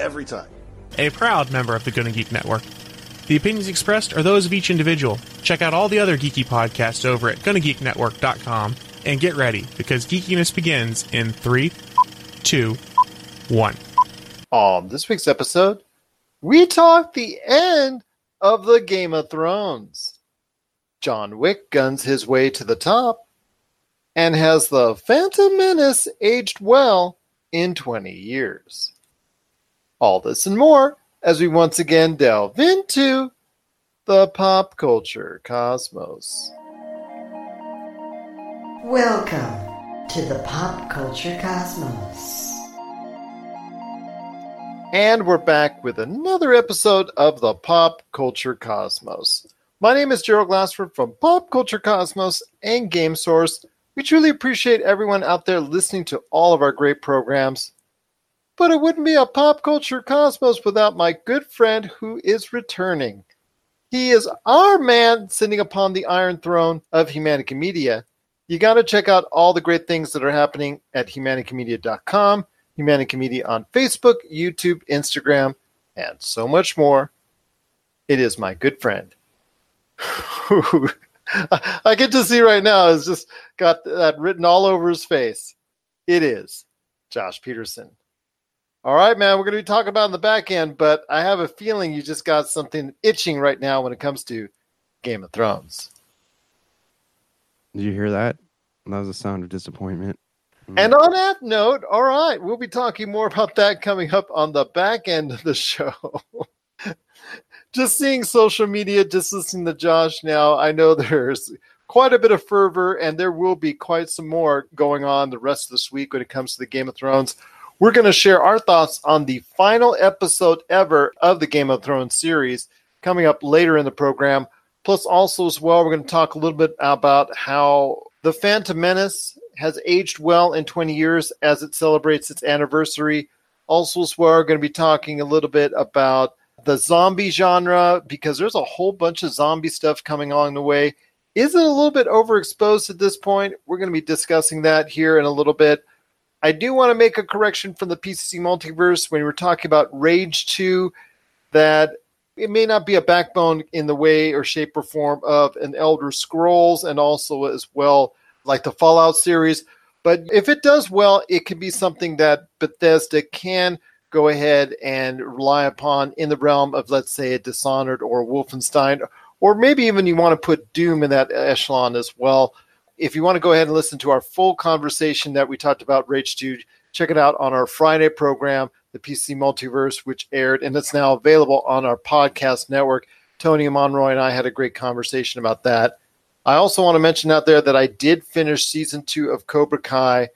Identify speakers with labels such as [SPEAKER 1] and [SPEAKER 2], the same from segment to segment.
[SPEAKER 1] every time.
[SPEAKER 2] A proud member of the Gonna Geek Network. The opinions expressed are those of each individual. Check out all the other geeky podcasts over at GonnaGeekNetwork.com and get ready because geekiness begins in three, two, one.
[SPEAKER 3] On this week's episode, we talk the end of the Game of Thrones. John Wick guns his way to the top, and has the Phantom Menace aged well in 20 years? All this and more as we once again delve into the pop culture cosmos.
[SPEAKER 4] Welcome to the Pop Culture Cosmos.
[SPEAKER 3] And we're back with another episode of the Pop Culture Cosmos. My name is Gerald Glassford from Pop Culture Cosmos and Game Source. We truly appreciate everyone out there listening to all of our great programs. But it wouldn't be a Pop Culture Cosmos without my good friend who is returning. He is our man sitting upon the Iron Throne of Humanica Media. You got to check out all the great things that are happening at humanicamedia.com, Humanica Media on Facebook, YouTube, Instagram, and so much more. It is my good friend. I get to see right now is just got that written all over his face. It is Josh Peterson. All right, man, we're going to be talking about in the back end, but I have a feeling you just got something itching right now when it comes to Game of Thrones.
[SPEAKER 5] Did you hear that? That was a sound of disappointment. Mm.
[SPEAKER 3] And on that note, all right, we'll be talking more about that coming up on the back end of the show. just seeing social media, just listening to Josh now, I know there's quite a bit of fervor, and there will be quite some more going on the rest of this week when it comes to the Game of Thrones. We're going to share our thoughts on the final episode ever of the Game of Thrones series coming up later in the program. Plus, also, as well, we're going to talk a little bit about how the Phantom Menace has aged well in 20 years as it celebrates its anniversary. Also, as well, we're going to be talking a little bit about the zombie genre because there's a whole bunch of zombie stuff coming along the way. Is it a little bit overexposed at this point? We're going to be discussing that here in a little bit. I do want to make a correction from the PCC multiverse when we're talking about Rage 2 that it may not be a backbone in the way or shape or form of an Elder Scrolls and also as well like the Fallout series. But if it does well, it can be something that Bethesda can go ahead and rely upon in the realm of, let's say, a Dishonored or a Wolfenstein, or maybe even you want to put Doom in that echelon as well. If you want to go ahead and listen to our full conversation that we talked about Rage 2, check it out on our Friday program, the PC Multiverse, which aired and it's now available on our podcast network. Tony Monroy and I had a great conversation about that. I also want to mention out there that I did finish season two of Cobra Kai.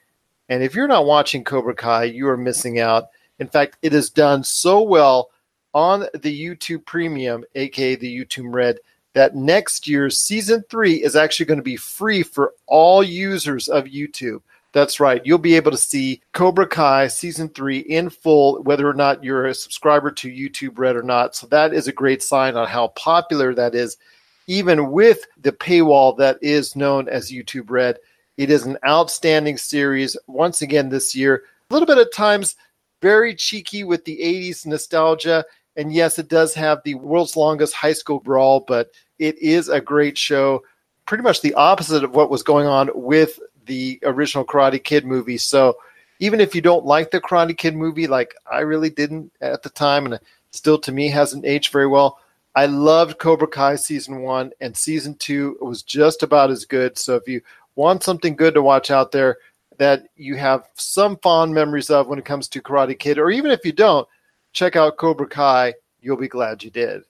[SPEAKER 3] And if you're not watching Cobra Kai, you are missing out. In fact, it is done so well on the YouTube Premium, aka the YouTube Red, that next year's season three is actually going to be free for all users of YouTube. That's right. You'll be able to see Cobra Kai season three in full, whether or not you're a subscriber to YouTube Red or not. So that is a great sign on how popular that is, even with the paywall that is known as YouTube Red. It is an outstanding series. Once again, this year, a little bit at times very cheeky with the 80s nostalgia. And yes, it does have the world's longest high school brawl, but it is a great show. Pretty much the opposite of what was going on with the original Karate Kid movie. So even if you don't like the Karate Kid movie, like I really didn't at the time, and still to me hasn't aged very well. I loved Cobra Kai season one, and season two was just about as good. So if you want something good to watch out there, that you have some fond memories of when it comes to Karate Kid, or even if you don't, check out Cobra Kai. You'll be glad you did.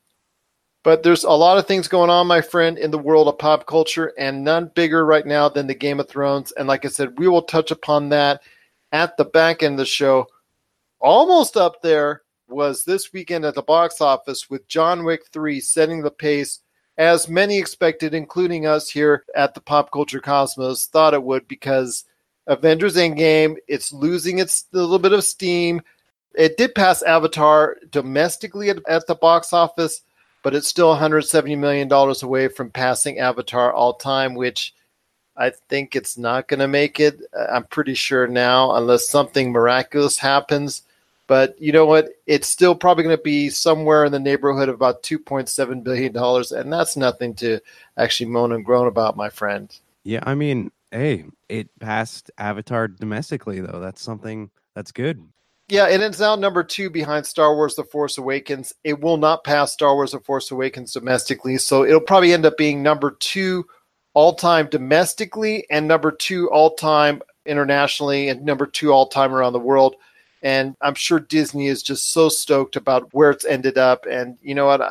[SPEAKER 3] But there's a lot of things going on, my friend, in the world of pop culture, and none bigger right now than the Game of Thrones. And like I said, we will touch upon that at the back end of the show. Almost up there was this weekend at the box office with John Wick 3 setting the pace as many expected, including us here at the Pop Culture Cosmos, thought it would because Avengers Endgame, it's losing its little bit of steam. It did pass Avatar domestically at, at the box office, but it's still 170 million dollars away from passing Avatar all time, which I think it's not going to make it. Uh, I'm pretty sure now, unless something miraculous happens. But you know what? It's still probably going to be somewhere in the neighborhood of about $2.7 billion. And that's nothing to actually moan and groan about, my friend.
[SPEAKER 5] Yeah, I mean, hey, it passed Avatar domestically, though. That's something that's good.
[SPEAKER 3] Yeah, and it's now number two behind Star Wars The Force Awakens. It will not pass Star Wars The Force Awakens domestically. So it'll probably end up being number two all time domestically and number two all time internationally and number two all time around the world. And I'm sure Disney is just so stoked about where it's ended up. And you know what?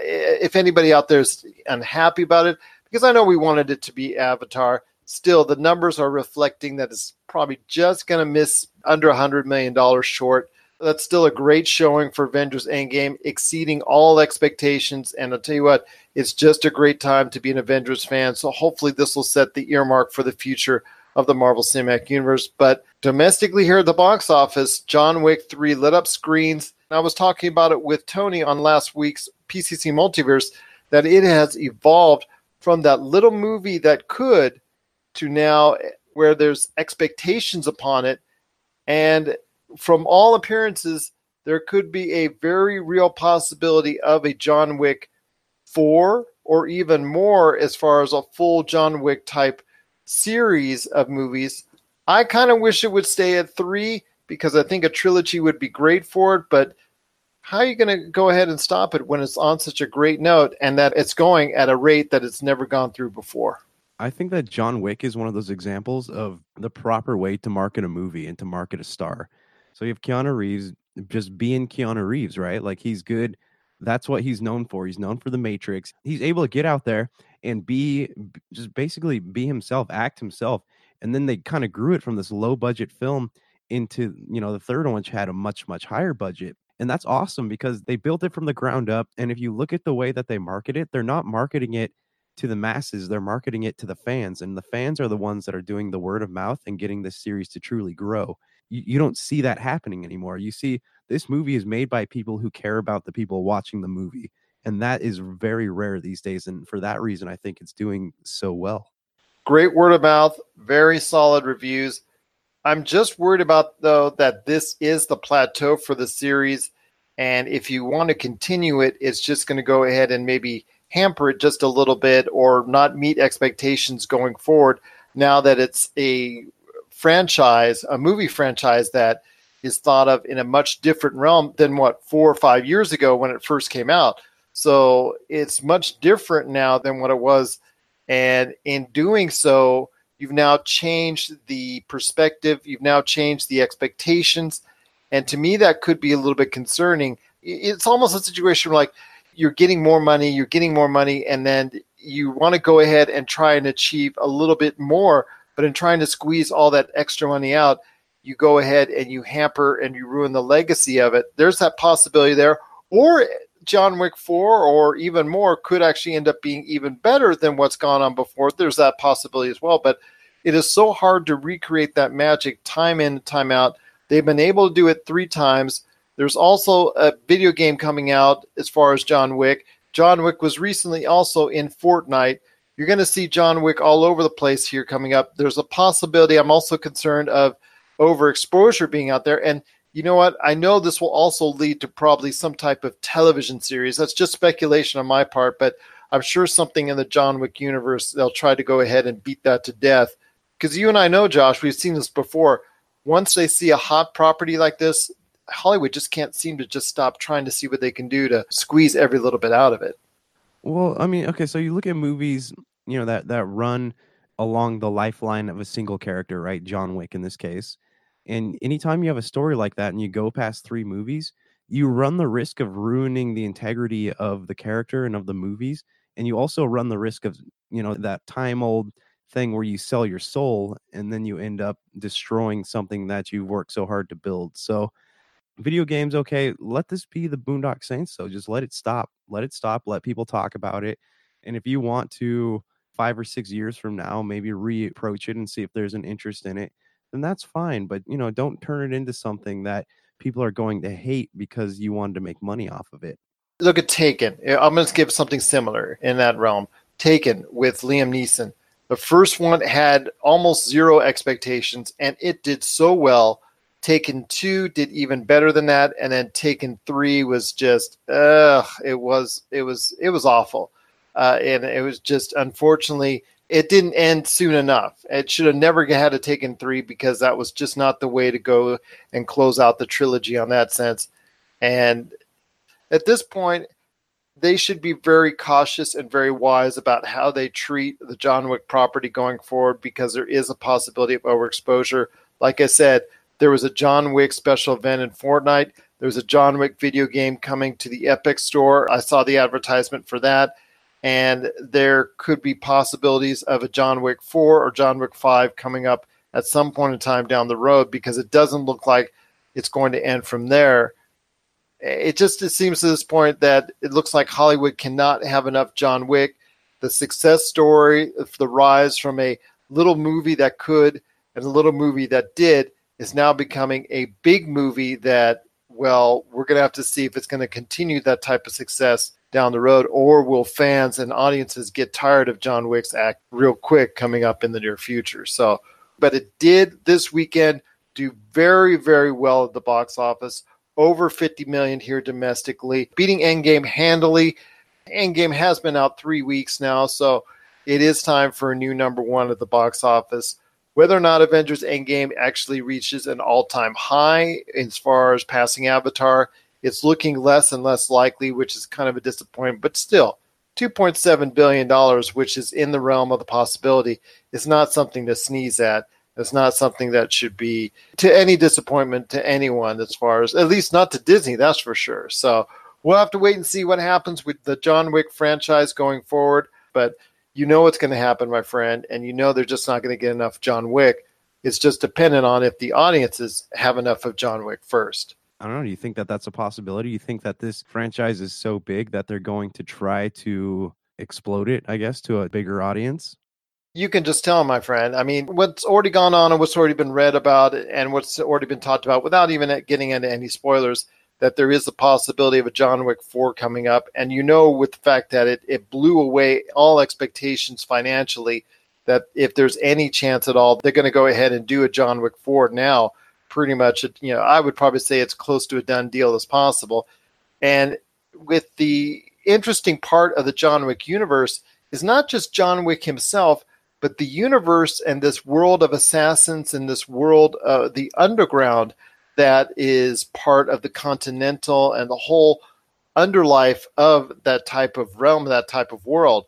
[SPEAKER 3] If anybody out there is unhappy about it, because I know we wanted it to be Avatar, still the numbers are reflecting that it's probably just going to miss under $100 million short. That's still a great showing for Avengers Endgame, exceeding all expectations. And I'll tell you what, it's just a great time to be an Avengers fan. So hopefully this will set the earmark for the future of the Marvel Cinematic Universe. But domestically here at the box office, John Wick 3 lit up screens. And I was talking about it with Tony on last week's PCC Multiverse that it has evolved from that little movie that could to now where there's expectations upon it. And from all appearances, there could be a very real possibility of a John Wick 4 or even more as far as a full John Wick type series of movies. I kind of wish it would stay at three because I think a trilogy would be great for it. But how are you going to go ahead and stop it when it's on such a great note and that it's going at a rate that it's never gone through before?
[SPEAKER 5] I think that John Wick is one of those examples of the proper way to market a movie and to market a star. So you have Keanu Reeves just being Keanu Reeves, right? Like he's good. That's what he's known for. He's known for the Matrix. He's able to get out there and be just basically be himself, act himself. And then they kind of grew it from this low budget film into, you know, the third one, which had a much, much higher budget. And that's awesome because they built it from the ground up. And if you look at the way that they market it, they're not marketing it to the masses, they're marketing it to the fans. And the fans are the ones that are doing the word of mouth and getting this series to truly grow. You, you don't see that happening anymore. You see, this movie is made by people who care about the people watching the movie and that is very rare these days and for that reason i think it's doing so well
[SPEAKER 3] great word of mouth very solid reviews i'm just worried about though that this is the plateau for the series and if you want to continue it it's just going to go ahead and maybe hamper it just a little bit or not meet expectations going forward now that it's a franchise a movie franchise that is thought of in a much different realm than what four or five years ago when it first came out so it's much different now than what it was. And in doing so, you've now changed the perspective, you've now changed the expectations. And to me, that could be a little bit concerning. It's almost a situation like you're getting more money, you're getting more money, and then you want to go ahead and try and achieve a little bit more. But in trying to squeeze all that extra money out, you go ahead and you hamper and you ruin the legacy of it. There's that possibility there. Or John Wick 4 or even more could actually end up being even better than what's gone on before. There's that possibility as well. But it is so hard to recreate that magic time in, time out. They've been able to do it three times. There's also a video game coming out as far as John Wick. John Wick was recently also in Fortnite. You're going to see John Wick all over the place here coming up. There's a possibility. I'm also concerned of overexposure being out there. And you know what? I know this will also lead to probably some type of television series. That's just speculation on my part, but I'm sure something in the John Wick universe, they'll try to go ahead and beat that to death. Because you and I know, Josh, we've seen this before. Once they see a hot property like this, Hollywood just can't seem to just stop trying to see what they can do to squeeze every little bit out of it.
[SPEAKER 5] Well, I mean, okay, so you look at movies, you know, that that run along the lifeline of a single character, right? John Wick in this case. And anytime you have a story like that and you go past three movies, you run the risk of ruining the integrity of the character and of the movies. And you also run the risk of, you know, that time old thing where you sell your soul and then you end up destroying something that you've worked so hard to build. So video games, okay, let this be the Boondock Saints. So just let it stop. Let it stop. Let people talk about it. And if you want to, five or six years from now, maybe reapproach it and see if there's an interest in it, then that's fine. But you know, don't turn it into something that people are going to hate because you wanted to make money off of it.
[SPEAKER 3] Look at Taken. I'm going to give something similar in that realm. Taken with Liam Neeson. The first one had almost zero expectations, and it did so well. Taken two did even better than that, and then Taken three was just, ugh, it was, it was, it was awful, uh, and it was just unfortunately it didn't end soon enough. It should have never had a Taken three because that was just not the way to go and close out the trilogy on that sense. And at this point, they should be very cautious and very wise about how they treat the John Wick property going forward because there is a possibility of overexposure. Like I said, there was a John Wick special event in Fortnite. There was a John Wick video game coming to the Epic store. I saw the advertisement for that. And there could be possibilities of a John Wick 4 or John Wick 5 coming up at some point in time down the road because it doesn't look like it's going to end from there it just it seems to this point that it looks like Hollywood cannot have enough John Wick. The success story the rise from a little movie that could and a little movie that did is now becoming a big movie that well we're going to have to see if it's going to continue that type of success down the road or will fans and audiences get tired of John Wick's act real quick coming up in the near future. So but it did this weekend do very very well at the box office over 50 million here domestically, beating Endgame handily. Endgame has been out three weeks now, so it is time for a new number one at the box office. Whether or not Avengers Endgame actually reaches an all time high as far as passing Avatar, it's looking less and less likely, which is kind of a disappointment, but still. $2.7 billion, which is in the realm of the possibility, is not something to sneeze at. It's not something that should be to any disappointment to anyone, as far as at least not to Disney, that's for sure. So we'll have to wait and see what happens with the John Wick franchise going forward. But you know what's going to happen, my friend, and you know they're just not going to get enough John Wick. It's just dependent on if the audiences have enough of John Wick first.
[SPEAKER 5] I don't know. Do you think that that's a possibility? You think that this franchise is so big that they're going to try to explode it, I guess, to a bigger audience?
[SPEAKER 3] you can just tell, my friend. I mean, what's already gone on and what's already been read about and what's already been talked about without even getting into any spoilers, that there is a possibility of a John Wick 4 coming up. And you know, with the fact that it, it blew away all expectations financially, that if there's any chance at all, they're going to go ahead and do a John Wick 4 now. Pretty much, you know, I would probably say it's close to a done deal as possible. And with the interesting part of the John Wick universe is not just John Wick himself, but the universe and this world of assassins and this world, uh, the underground, that is part of the continental and the whole underlife of that type of realm, that type of world.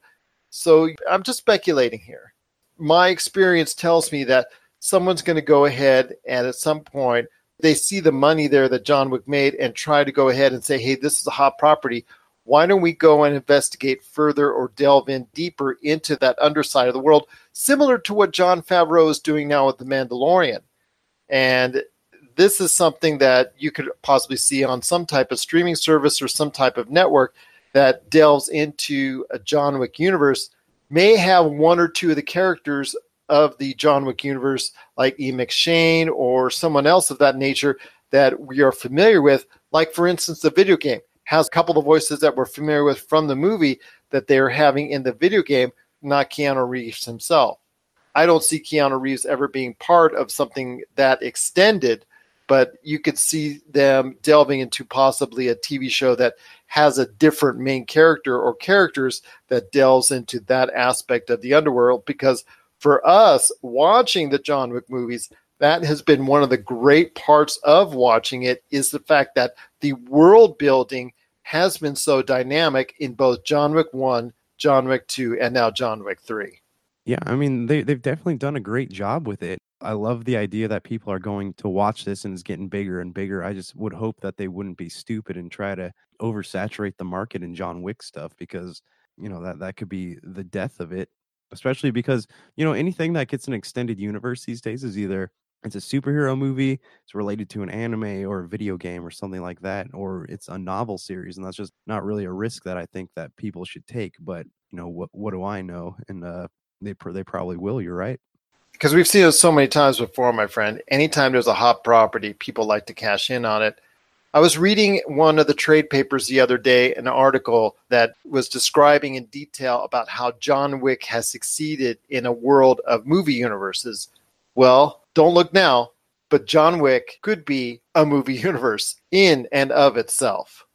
[SPEAKER 3] So I'm just speculating here. My experience tells me that someone's going to go ahead and at some point they see the money there that John Wick made and try to go ahead and say, hey, this is a hot property why don't we go and investigate further or delve in deeper into that underside of the world, similar to what Jon Favreau is doing now with The Mandalorian? And this is something that you could possibly see on some type of streaming service or some type of network that delves into a John Wick universe, may have one or two of the characters of the John Wick universe, like E. McShane or someone else of that nature that we are familiar with, like, for instance, the video game has a couple of voices that we're familiar with from the movie that they're having in the video game, not Keanu Reeves himself. I don't see Keanu Reeves ever being part of something that extended, but you could see them delving into possibly a TV show that has a different main character or characters that delves into that aspect of the underworld. Because for us watching the John Wick movies, that has been one of the great parts of watching it is the fact that the world building has been so dynamic in both John Wick 1, John Wick 2, and now John Wick 3.
[SPEAKER 5] Yeah, I mean, they, they've definitely done a great job with it. I love the idea that people are going to watch this and it's getting bigger and bigger. I just would hope that they wouldn't be stupid and try to oversaturate the market in John Wick stuff because, you know, that, that could be the death of it, especially because, you know, anything that gets an extended universe these days is either it's a superhero movie, it's related to an anime or a video game or something like that, or it's a novel series, and that's just not really a risk that I think that people should take. But you know, what what do I know? And uh, they they probably will. You're right.
[SPEAKER 3] Because we've seen it so many times before, my friend. Anytime there's a hot property, people like to cash in on it. I was reading one of the trade papers the other day, an article that was describing in detail about how John Wick has succeeded in a world of movie universes. Well, don't look now, but John Wick could be a movie universe in and of itself.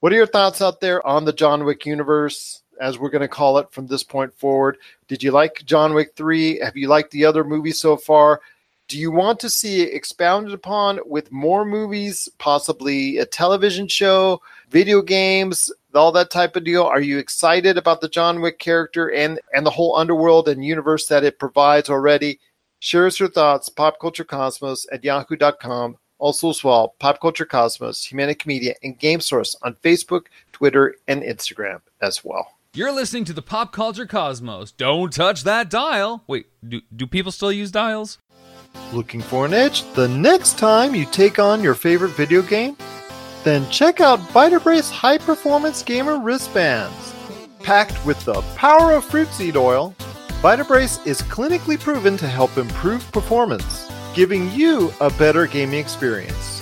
[SPEAKER 3] What are your thoughts out there on the John Wick universe, as we're going to call it from this point forward? Did you like John Wick 3? Have you liked the other movies so far? Do you want to see it expounded upon with more movies, possibly a television show, video games, all that type of deal? Are you excited about the John Wick character and, and the whole underworld and universe that it provides already? Share us your thoughts, popculturecosmos at yahoo.com. Also, as well, Pop Culture Cosmos, Humanica Media, and Game Source on Facebook, Twitter, and Instagram as well.
[SPEAKER 6] You're listening to the Pop Culture Cosmos. Don't touch that dial. Wait, do, do people still use dials?
[SPEAKER 3] Looking for an edge the next time you take on your favorite video game? Then check out Vitabrace High Performance Gamer Wristbands. Packed with the power of fruit seed oil, Vitabrace is clinically proven to help improve performance, giving you a better gaming experience.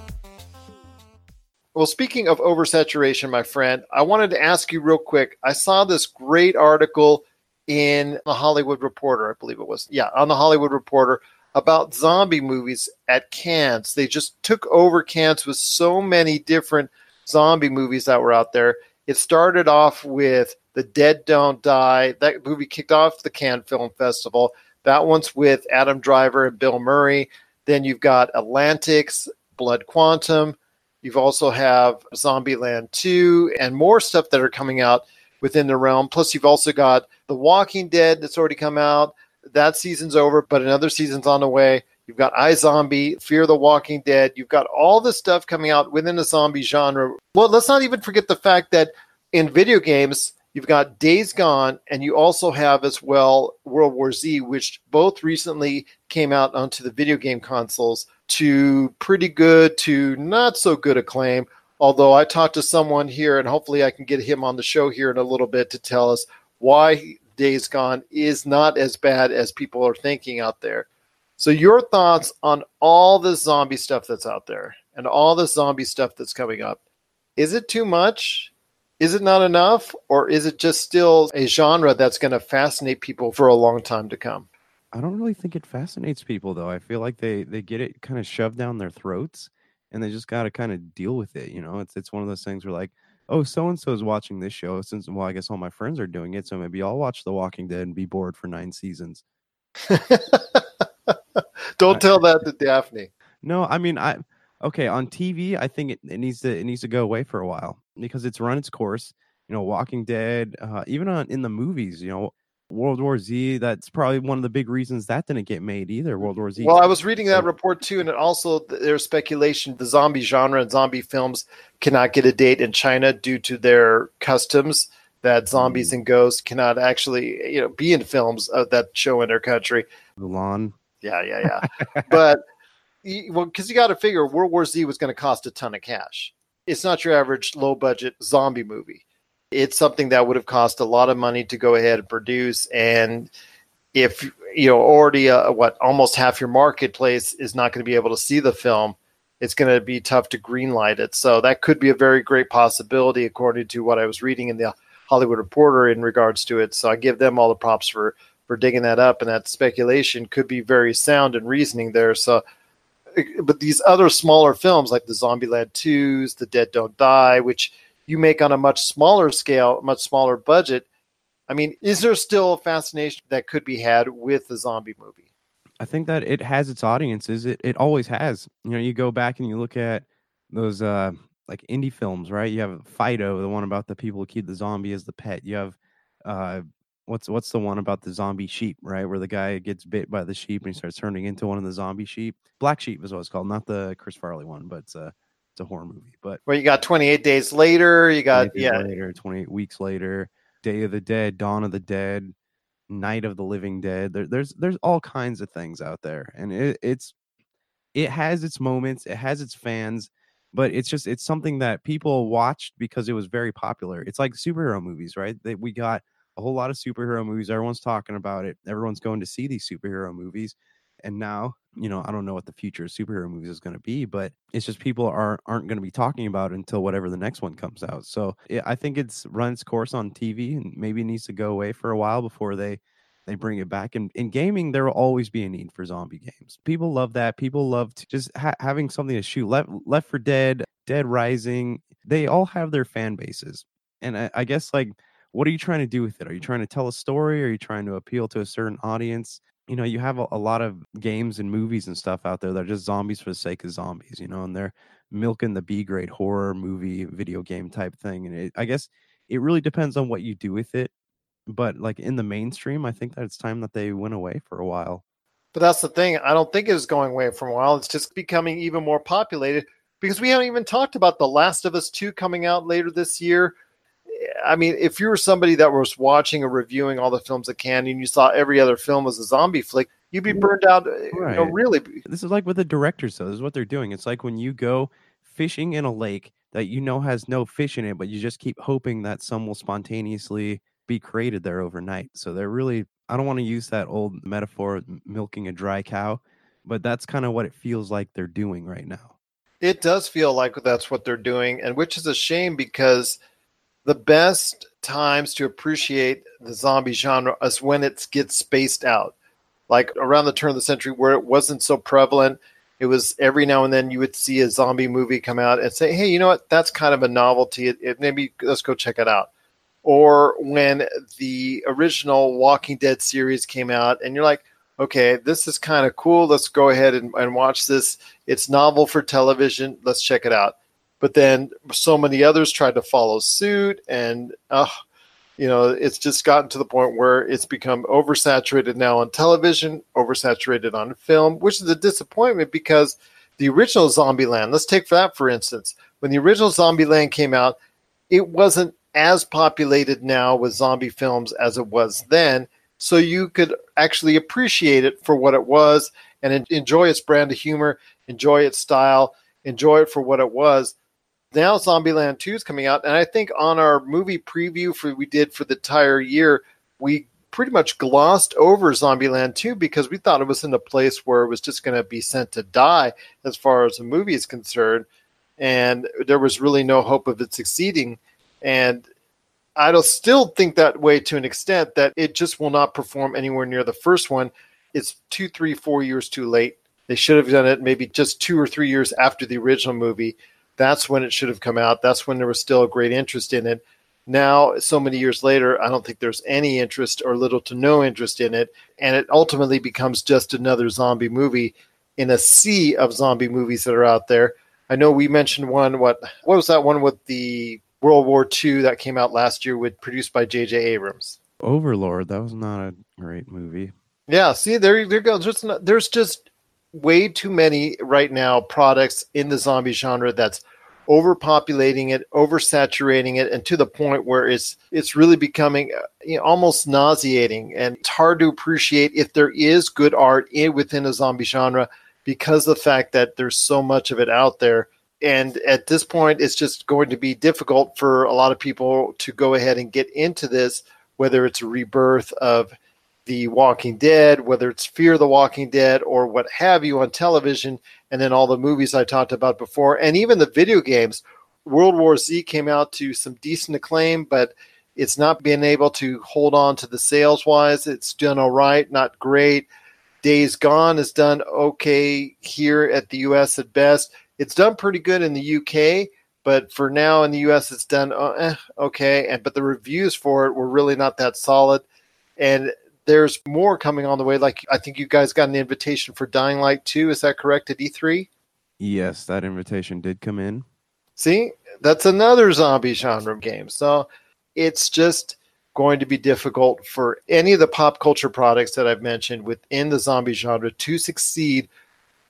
[SPEAKER 3] Well, speaking of oversaturation, my friend, I wanted to ask you real quick. I saw this great article in the Hollywood Reporter, I believe it was. Yeah, on the Hollywood Reporter about zombie movies at Cannes. They just took over Cannes with so many different zombie movies that were out there. It started off with The Dead Don't Die. That movie kicked off the Cannes Film Festival. That one's with Adam Driver and Bill Murray. Then you've got Atlantics, Blood Quantum. You've also have Zombieland 2 and more stuff that are coming out within the realm. Plus, you've also got The Walking Dead that's already come out. That season's over, but another season's on the way. You've got iZombie, Fear the Walking Dead. You've got all this stuff coming out within the zombie genre. Well, let's not even forget the fact that in video games, you've got Days Gone, and you also have as well World War Z, which both recently came out onto the video game consoles to pretty good to not so good acclaim. Although I talked to someone here, and hopefully I can get him on the show here in a little bit to tell us why Days Gone is not as bad as people are thinking out there. So, your thoughts on all the zombie stuff that's out there and all the zombie stuff that's coming up? Is it too much? Is it not enough? Or is it just still a genre that's going to fascinate people for a long time to come?
[SPEAKER 5] I don't really think it fascinates people though. I feel like they they get it kind of shoved down their throats and they just got to kind of deal with it, you know? It's it's one of those things where like, oh, so and so is watching this show since well, I guess all my friends are doing it, so maybe I'll watch The Walking Dead and be bored for 9 seasons.
[SPEAKER 3] Don't tell that to Daphne.
[SPEAKER 5] No, I mean, I okay, on TV, I think it, it needs to it needs to go away for a while because it's run its course. You know, Walking Dead, uh, even on in the movies, you know, World War Z, that's probably one of the big reasons that didn't get made either. World War Z.
[SPEAKER 3] Well, I was reading that report too, and it also there's speculation the zombie genre and zombie films cannot get a date in China due to their customs that zombies mm. and ghosts cannot actually you know be in films of that show in their country.
[SPEAKER 5] Mulan.
[SPEAKER 3] Yeah, yeah, yeah. but well, because you got to figure World War Z was going to cost a ton of cash. It's not your average low budget zombie movie. It's something that would have cost a lot of money to go ahead and produce. And if you know already uh, what almost half your marketplace is not going to be able to see the film, it's going to be tough to greenlight it. So that could be a very great possibility, according to what I was reading in the Hollywood Reporter in regards to it. So I give them all the props for for digging that up, and that speculation could be very sound and reasoning there. So, but these other smaller films like the Zombie Zombieland twos, The Dead Don't Die, which you make on a much smaller scale, much smaller budget. I mean, is there still a fascination that could be had with the zombie movie?
[SPEAKER 5] I think that it has its audiences. It it always has. You know, you go back and you look at those uh like indie films, right? You have Fido, the one about the people who keep the zombie as the pet. You have uh what's what's the one about the zombie sheep, right? Where the guy gets bit by the sheep and he starts turning into one of the zombie sheep. Black Sheep is what it's called, not the Chris Farley one, but it's a horror movie. But
[SPEAKER 3] Where you got 28 days later, you got
[SPEAKER 5] 28
[SPEAKER 3] yeah,
[SPEAKER 5] later, 28 weeks later, Day of the Dead, Dawn of the Dead, Night of the Living Dead. There, there's there's all kinds of things out there, and it, it's it has its moments, it has its fans, but it's just it's something that people watched because it was very popular. It's like superhero movies, right? That we got a whole lot of superhero movies. Everyone's talking about it. Everyone's going to see these superhero movies. And now, you know, I don't know what the future of superhero movies is going to be, but it's just people are aren't going to be talking about it until whatever the next one comes out. So yeah, I think it's run its course on TV and maybe needs to go away for a while before they they bring it back. And in gaming, there will always be a need for zombie games. People love that. People love just ha- having something to shoot. Left Left for Dead, Dead Rising, they all have their fan bases. And I, I guess like what are you trying to do with it? Are you trying to tell a story? Are you trying to appeal to a certain audience? You know, you have a, a lot of games and movies and stuff out there that are just zombies for the sake of zombies, you know, and they're milking the B grade horror movie, video game type thing. And it, I guess it really depends on what you do with it. But like in the mainstream, I think that it's time that they went away for a while.
[SPEAKER 3] But that's the thing. I don't think it is going away for a while. It's just becoming even more populated because we haven't even talked about The Last of Us 2 coming out later this year. I mean, if you were somebody that was watching or reviewing all the films at Cannes and you saw every other film as a zombie flick, you'd be burned out. Eh, you know, really.
[SPEAKER 5] This is like what the directors, though. This is what they're doing. It's like when you go fishing in a lake that you know has no fish in it, but you just keep hoping that some will spontaneously be created there overnight. So they're really, I don't want to use that old metaphor of milking a dry cow, but that's kind of what it feels like they're doing right now.
[SPEAKER 3] It does feel like that's what they're doing, and which is a shame because the best times to appreciate the zombie genre is when it gets spaced out. Like around the turn of the century, where it wasn't so prevalent, it was every now and then you would see a zombie movie come out and say, "Hey, you know what? That's kind of a novelty. It, it maybe let's go check it out." Or when the original Walking Dead series came out, and you're like, "Okay, this is kind of cool. Let's go ahead and, and watch this. It's novel for television. Let's check it out." But then so many others tried to follow suit, and uh, you know, it's just gotten to the point where it's become oversaturated now on television, oversaturated on film, which is a disappointment because the original Zombieland, let's take that for instance, when the original Zombieland came out, it wasn't as populated now with zombie films as it was then. So you could actually appreciate it for what it was and enjoy its brand of humor, enjoy its style, enjoy it for what it was now Zombieland 2 is coming out, and I think on our movie preview for we did for the entire year, we pretty much glossed over Zombieland 2 because we thought it was in a place where it was just going to be sent to die as far as the movie is concerned, and there was really no hope of it succeeding. And I still think that way to an extent that it just will not perform anywhere near the first one. It's two, three, four years too late. They should have done it maybe just two or three years after the original movie that's when it should have come out. That's when there was still a great interest in it. Now, so many years later, I don't think there's any interest or little to no interest in it. And it ultimately becomes just another zombie movie in a sea of zombie movies that are out there. I know we mentioned one, what, what was that one with the World War II that came out last year with produced by J.J. Abrams?
[SPEAKER 5] Overlord, that was not a great movie.
[SPEAKER 3] Yeah, see, there, there goes. Just, there's just way too many right now products in the zombie genre that's overpopulating it, oversaturating it, and to the point where it's it's really becoming uh, you know, almost nauseating, and it's hard to appreciate if there is good art in, within a zombie genre because of the fact that there's so much of it out there. And at this point, it's just going to be difficult for a lot of people to go ahead and get into this, whether it's a rebirth of the Walking Dead, whether it's Fear the Walking Dead or what have you on television, and then all the movies I talked about before, and even the video games. World War Z came out to some decent acclaim, but it's not been able to hold on to the sales wise. It's done all right, not great. Days Gone has done okay here at the US at best. It's done pretty good in the UK, but for now in the US it's done uh, eh, okay. And but the reviews for it were really not that solid. And there's more coming on the way. Like I think you guys got an invitation for Dying Light 2. Is that correct at E3?
[SPEAKER 5] Yes, that invitation did come in.
[SPEAKER 3] See, that's another zombie genre game. So it's just going to be difficult for any of the pop culture products that I've mentioned within the zombie genre to succeed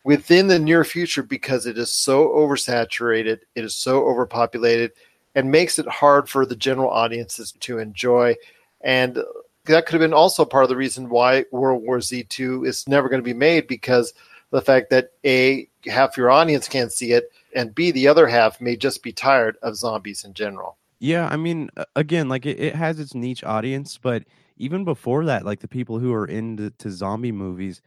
[SPEAKER 3] within the near future because it is so oversaturated, it is so overpopulated, and makes it hard for the general audiences to enjoy. And that could have been also part of the reason why World War Z 2 is never going to be made because the fact that A, half your audience can't see it, and B, the other half may just be tired of zombies in general.
[SPEAKER 5] Yeah, I mean, again, like it, it has its niche audience, but even before that, like the people who are into to zombie movies,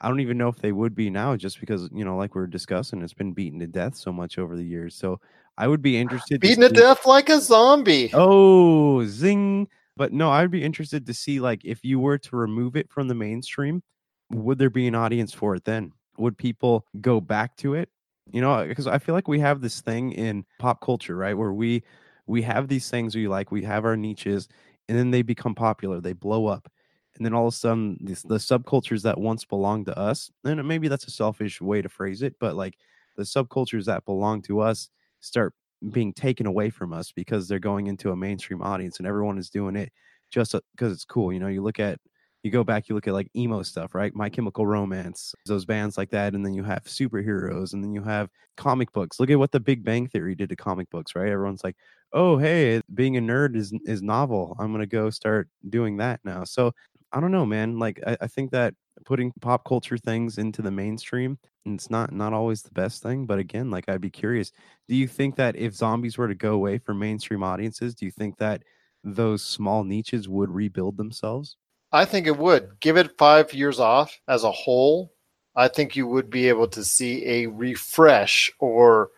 [SPEAKER 5] I don't even know if they would be now, just because you know, like we are discussing, it's been beaten to death so much over the years. So I would be interested.
[SPEAKER 3] Beaten to
[SPEAKER 5] see-
[SPEAKER 3] death like a zombie.
[SPEAKER 5] Oh, zing! But no, I'd be interested to see like if you were to remove it from the mainstream, would there be an audience for it then? Would people go back to it? You know, uh, because I feel like we have this thing in pop culture, right, where we we have these things we like, we have our niches, and then they become popular, they blow up. And then all of a sudden, this, the subcultures that once belonged to us, and maybe that's a selfish way to phrase it, but like the subcultures that belong to us start being taken away from us because they're going into a mainstream audience and everyone is doing it just because it's cool. You know, you look at, you go back, you look at like emo stuff, right? My Chemical Romance, those bands like that. And then you have superheroes and then you have comic books. Look at what the Big Bang Theory did to comic books, right? Everyone's like, oh, hey, being a nerd is, is novel. I'm to go start doing that now. So I don't know, man. Like, I, I think that putting pop culture things into the mainstream and it's not not always the best thing but again like i'd be curious do you think that if zombies were to go away from mainstream audiences do you think that those small niches would rebuild themselves
[SPEAKER 3] I think it would. Give it five years off as a whole. I think you would be able to see a refresh or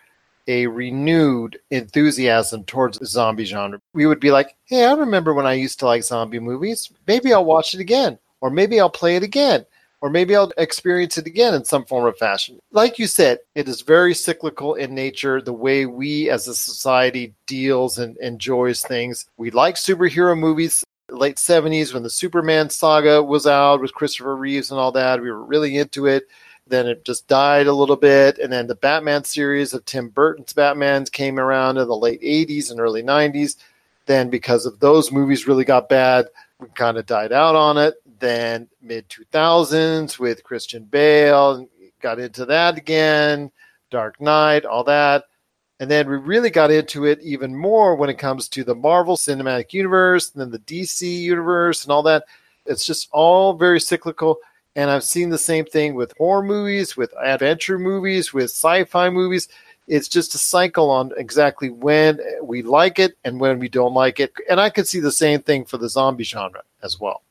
[SPEAKER 3] a renewed enthusiasm towards the zombie genre. We would be like, hey, I remember when I used to like zombie movies. Maybe I'll watch it again, or maybe I'll play it again, or maybe I'll experience it again in some form or fashion. Like you said, it is very cyclical in nature, the way we as a society deals and enjoys things. We like superhero movies late 70s when the Superman saga was out with Christopher Reeves and all that. We were really into it. Then it just died a little bit. And then the Batman series of Tim Burton's Batmans came around in the late 80s and early 90s. Then, because of those movies really got bad, we kind of died out on it. Then, mid 2000s with Christian Bale, got into that again, Dark Knight, all that. And then we really got into it even more when it comes to the Marvel Cinematic Universe and then the DC Universe and all that. It's just all very cyclical. And I've seen the same thing with horror movies, with adventure movies, with sci fi movies. It's just a cycle on exactly when we like it and when we don't like it. And I could see the same thing for the zombie genre as well.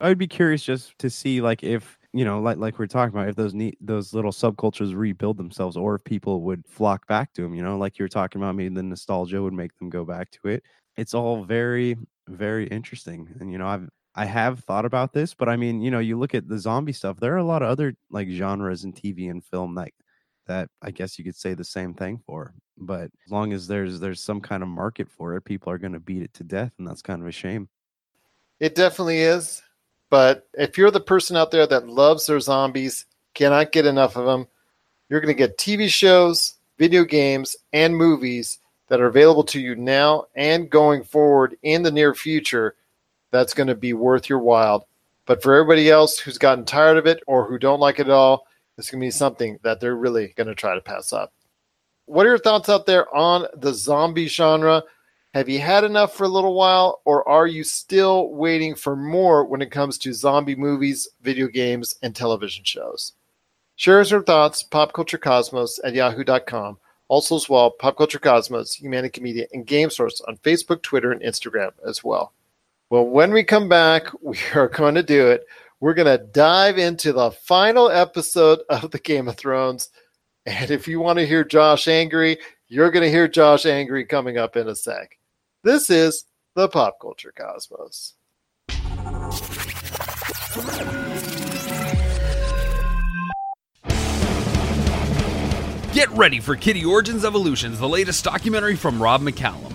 [SPEAKER 5] I would be curious just to see like if you know like like we're talking about if those neat those little subcultures rebuild themselves or if people would flock back to them you know like you were talking about maybe the nostalgia would make them go back to it it's all very very interesting and you know i've i have thought about this but i mean you know you look at the zombie stuff there are a lot of other like genres in tv and film that that i guess you could say the same thing for but as long as there's there's some kind of market for it people are going to beat it to death and that's kind of a shame
[SPEAKER 3] It definitely is. But if you're the person out there that loves their zombies, cannot get enough of them, you're going to get TV shows, video games, and movies that are available to you now and going forward in the near future. That's going to be worth your while. But for everybody else who's gotten tired of it or who don't like it at all, it's going to be something that they're really going to try to pass up. What are your thoughts out there on the zombie genre? Have you had enough for a little while, or are you still waiting for more when it comes to zombie movies, video games, and television shows? Share your thoughts, popculturecosmos at yahoo.com. Also, as well, Pop Culture Cosmos, Humanica Media, and Game Source on Facebook, Twitter, and Instagram as well. Well, when we come back, we are going to do it. We're going to dive into the final episode of the Game of Thrones. And if you want to hear Josh angry, you're going to hear Josh angry coming up in a sec. This is the Pop Culture Cosmos.
[SPEAKER 6] Get ready for Kittie Origins Evolutions, the latest documentary from Rob McCallum.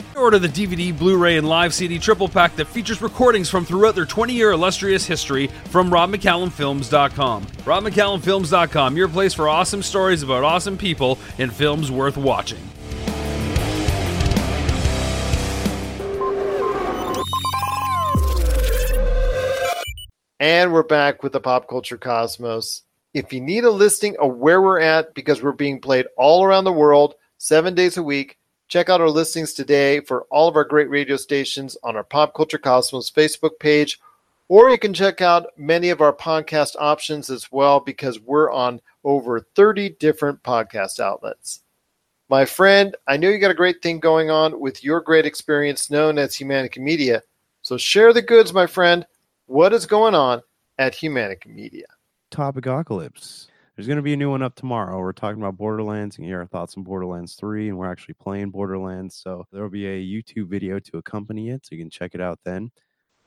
[SPEAKER 6] Order the DVD, Blu ray, and live CD triple pack that features recordings from throughout their 20 year illustrious history from RobMcCallumFilms.com. RobMcCallumFilms.com, your place for awesome stories about awesome people and films worth watching.
[SPEAKER 3] And we're back with the Pop Culture Cosmos. If you need a listing of where we're at, because we're being played all around the world, seven days a week, check out our listings today for all of our great radio stations on our Pop Culture Cosmos Facebook page, or you can check out many of our podcast options as well, because we're on over 30 different podcast outlets. My friend, I know you got a great thing going on with your great experience known as Humanica Media. So share the goods, my friend. What is going on at Humanica Media?
[SPEAKER 5] Topicocalypse. There's going to be a new one up tomorrow. We're talking about Borderlands and hear our thoughts on Borderlands 3, and we're actually playing Borderlands. So there will be a YouTube video to accompany it, so you can check it out then.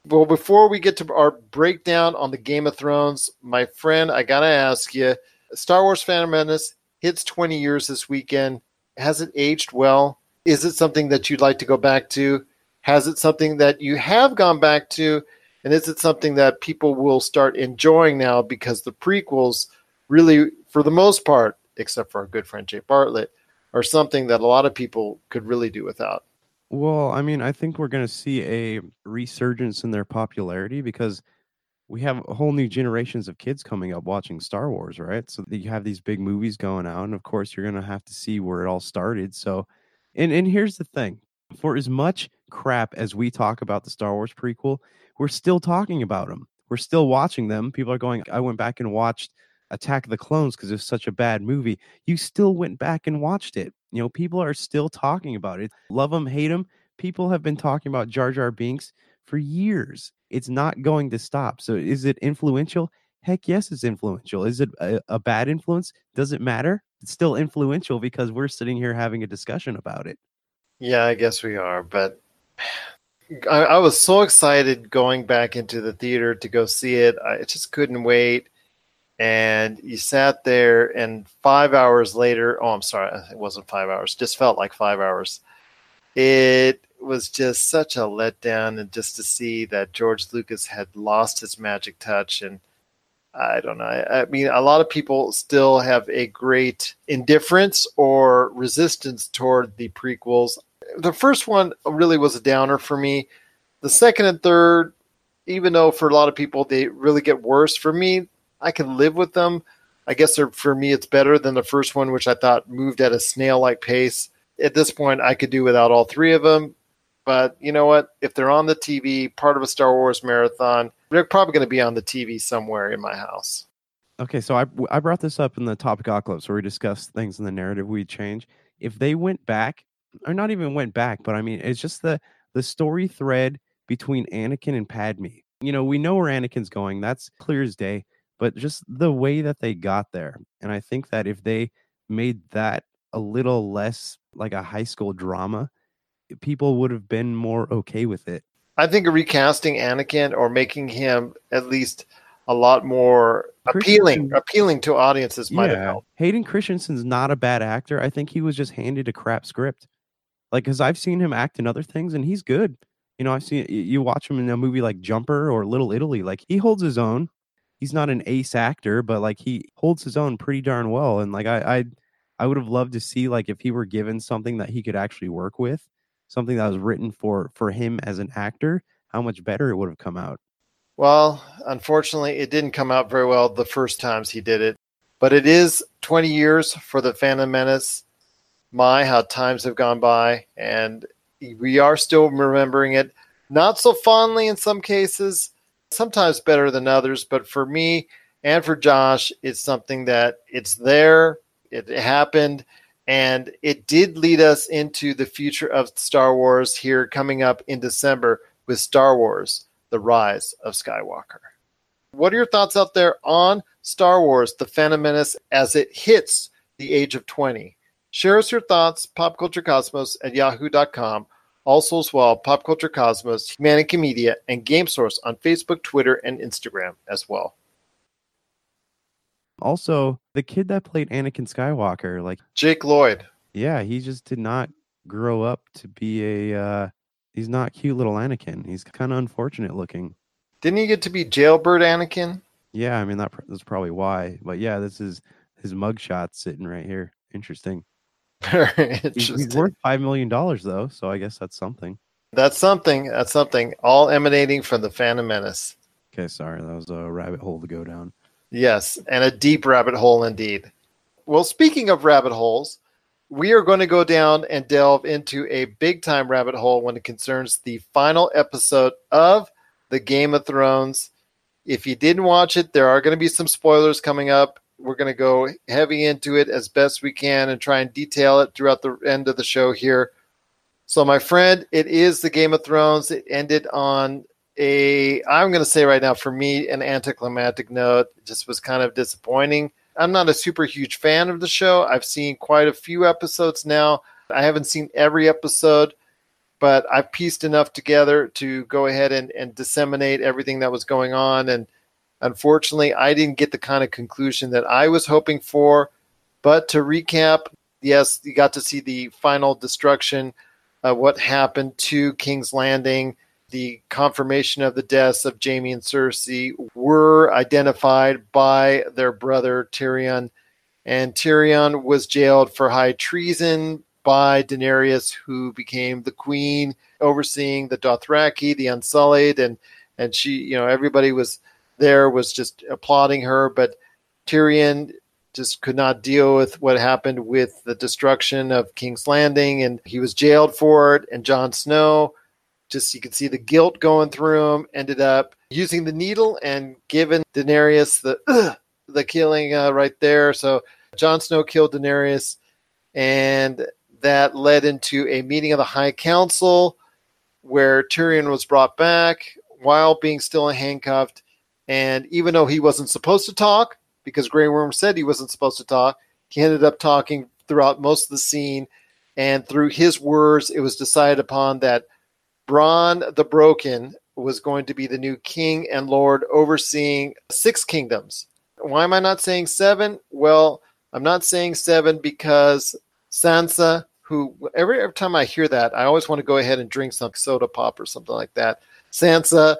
[SPEAKER 3] Well, before we get to our breakdown on the Game of Thrones, my friend, I got to ask you Star Wars Phantom Menace hits 20 years this weekend. Has it aged well? Is it something that you'd like to go back to? Has it something that you have gone back to? And is it something that people will start enjoying now because the prequels really, for the most part, except for our good friend Jay Bartlett, are something that a lot of people could really do without?
[SPEAKER 5] Well, I mean, I think we're going to see a resurgence in their popularity because we have whole new generations of kids coming up watching Star Wars, right? So you have these big movies going out, and of course, you're going to have to see where it all started. So, and and here's the thing: for as much crap as we talk about the Star Wars prequel, we're still talking about them. We're still watching them. People are going, I went back and watched Attack of the Clones because it's such a bad movie. You still went back and watched it. You know, people are still talking about it. Love them, hate them. People have been talking about Jar Jar Binks for years. It's not going to stop. So is it influential? Heck yes, it's influential. Is it a, a bad influence? Does it matter? It's still influential because we're sitting here having a discussion about it.
[SPEAKER 3] Yeah, I guess we are. But I, I, was so excited going back into the theater to go see it. I just couldn't wait. And you sat there, and five hours later, oh, I'm sorry, it wasn't five hours, just felt like five hours. It was just such a letdown, and just to see that George Lucas had lost his magic touch. And I don't know. I, I mean, a lot of people still have a great indifference or resistance toward the prequels the first one really was a downer for me. The second and third, even though for a lot of people they really get worse, for me, I can live with them. I guess for me, it's better than the first one, which I thought moved at a snail like pace. At this point, I could do without all three of them. But you know what? If they're on the TV, part of a Star Wars marathon, they're probably going to be on the TV somewhere in my house.
[SPEAKER 5] Okay, so I, I brought this up in the topic club, where we discussed things in the narrative we'd change. If they went back or not even went back, but I mean, it's just the the story thread between Anakin and Padme. You know, we know where Anakin's going. That's clear as day. But just the way that they got there, and I think that if they made that a little less like a high school drama, people would have been more okay with it.
[SPEAKER 3] I think recasting Anakin or making him at least a lot more appealing appealing to audiences might yeah. have helped.
[SPEAKER 5] Hayden Christensen's not a bad actor. I think he was just handed a crap script. Like, because I've seen him act in other things and he's good. You know, I've seen you watch him in a movie like Jumper or Little Italy. Like, he holds his own. He's not an ace actor, but like he holds his own pretty darn well. And like, I, I, I would have loved to see like if he were given something that he could actually work with, something that was written for for him as an actor, how much better it would have come out.
[SPEAKER 3] Well, unfortunately, it didn't come out very well the first times he did it. But it is 20 years for the Phantom Menace my how times have gone by and we are still remembering it not so fondly in some cases sometimes better than others but for me and for josh it's something that it's there it happened and it did lead us into the future of star wars here coming up in december with star wars the rise of skywalker What are your thoughts out there on Star Wars The Phantom Menace as it hits the age of 20? Share us your thoughts, popculturecosmos at yahoo.com. Also, as well, Pop Culture Cosmos, Humanica Media, and Game Source on Facebook, Twitter, and Instagram as well.
[SPEAKER 5] Also, the kid that played Anakin Skywalker, like
[SPEAKER 3] Jake Lloyd.
[SPEAKER 5] Yeah, he just did not grow up to be a. Uh, he's not cute little Anakin. He's kind of unfortunate looking.
[SPEAKER 3] Didn't he get to be jailbird Anakin?
[SPEAKER 5] Yeah, I mean that, that's probably why. But yeah, this is his mugshot sitting right here. Interesting. He's worth five million dollars though, so I guess that's something.
[SPEAKER 3] That's something. That's something. All emanating from the Phantom Menace.
[SPEAKER 5] Okay, sorry, that was a rabbit hole to go down.
[SPEAKER 3] Yes, and a deep rabbit hole indeed. Well, speaking of rabbit holes, we are going to go down and delve into a big time rabbit hole when it concerns the final episode of the Game of Thrones. If you didn't watch it, there are going to be some spoilers coming up. We're going to go heavy into it as best we can and try and detail it throughout the end of the show here. So, my friend, it is the Game of Thrones. It ended on a, I'm going to say right now, for me, an anticlimactic note. It just was kind of disappointing. I'm not a super huge fan of the show. I've seen quite a few episodes now. I haven't seen every episode, but I've pieced enough together to go ahead and, and disseminate everything that was going on. And unfortunately, I didn't get the kind of conclusion that I was hoping for. But to recap, yes, you got to see the final destruction, what happened to King's Landing, the confirmation of the deaths of Jaime and Cersei were identified by their brother Tyrion. And Tyrion was jailed for high treason by Daenerys, who became the queen, overseeing the Dothraki, the Unsullied, and and she, you know, everybody was there was just applauding her, but Tyrion just could not deal with what happened with the destruction of King's Landing, and he was jailed for it. And Jon Snow, just you could see the guilt going through him, ended up using the needle and giving Daenerys the the killing uh, right there. So Jon Snow killed Daenerys, and that led into a meeting of the High Council where Tyrion was brought back while being still handcuffed. And even though he wasn't supposed to talk, because Grey Worm said he wasn't supposed to talk, he ended up talking throughout most of the scene. And through his words, it was decided upon that Bronn the Broken was going to be the new king and lord overseeing six kingdoms. Why am I not saying seven? Well, I'm not saying seven because Sansa, who every, every time I hear that, I always want to go ahead and drink some soda pop or something like that. Sansa,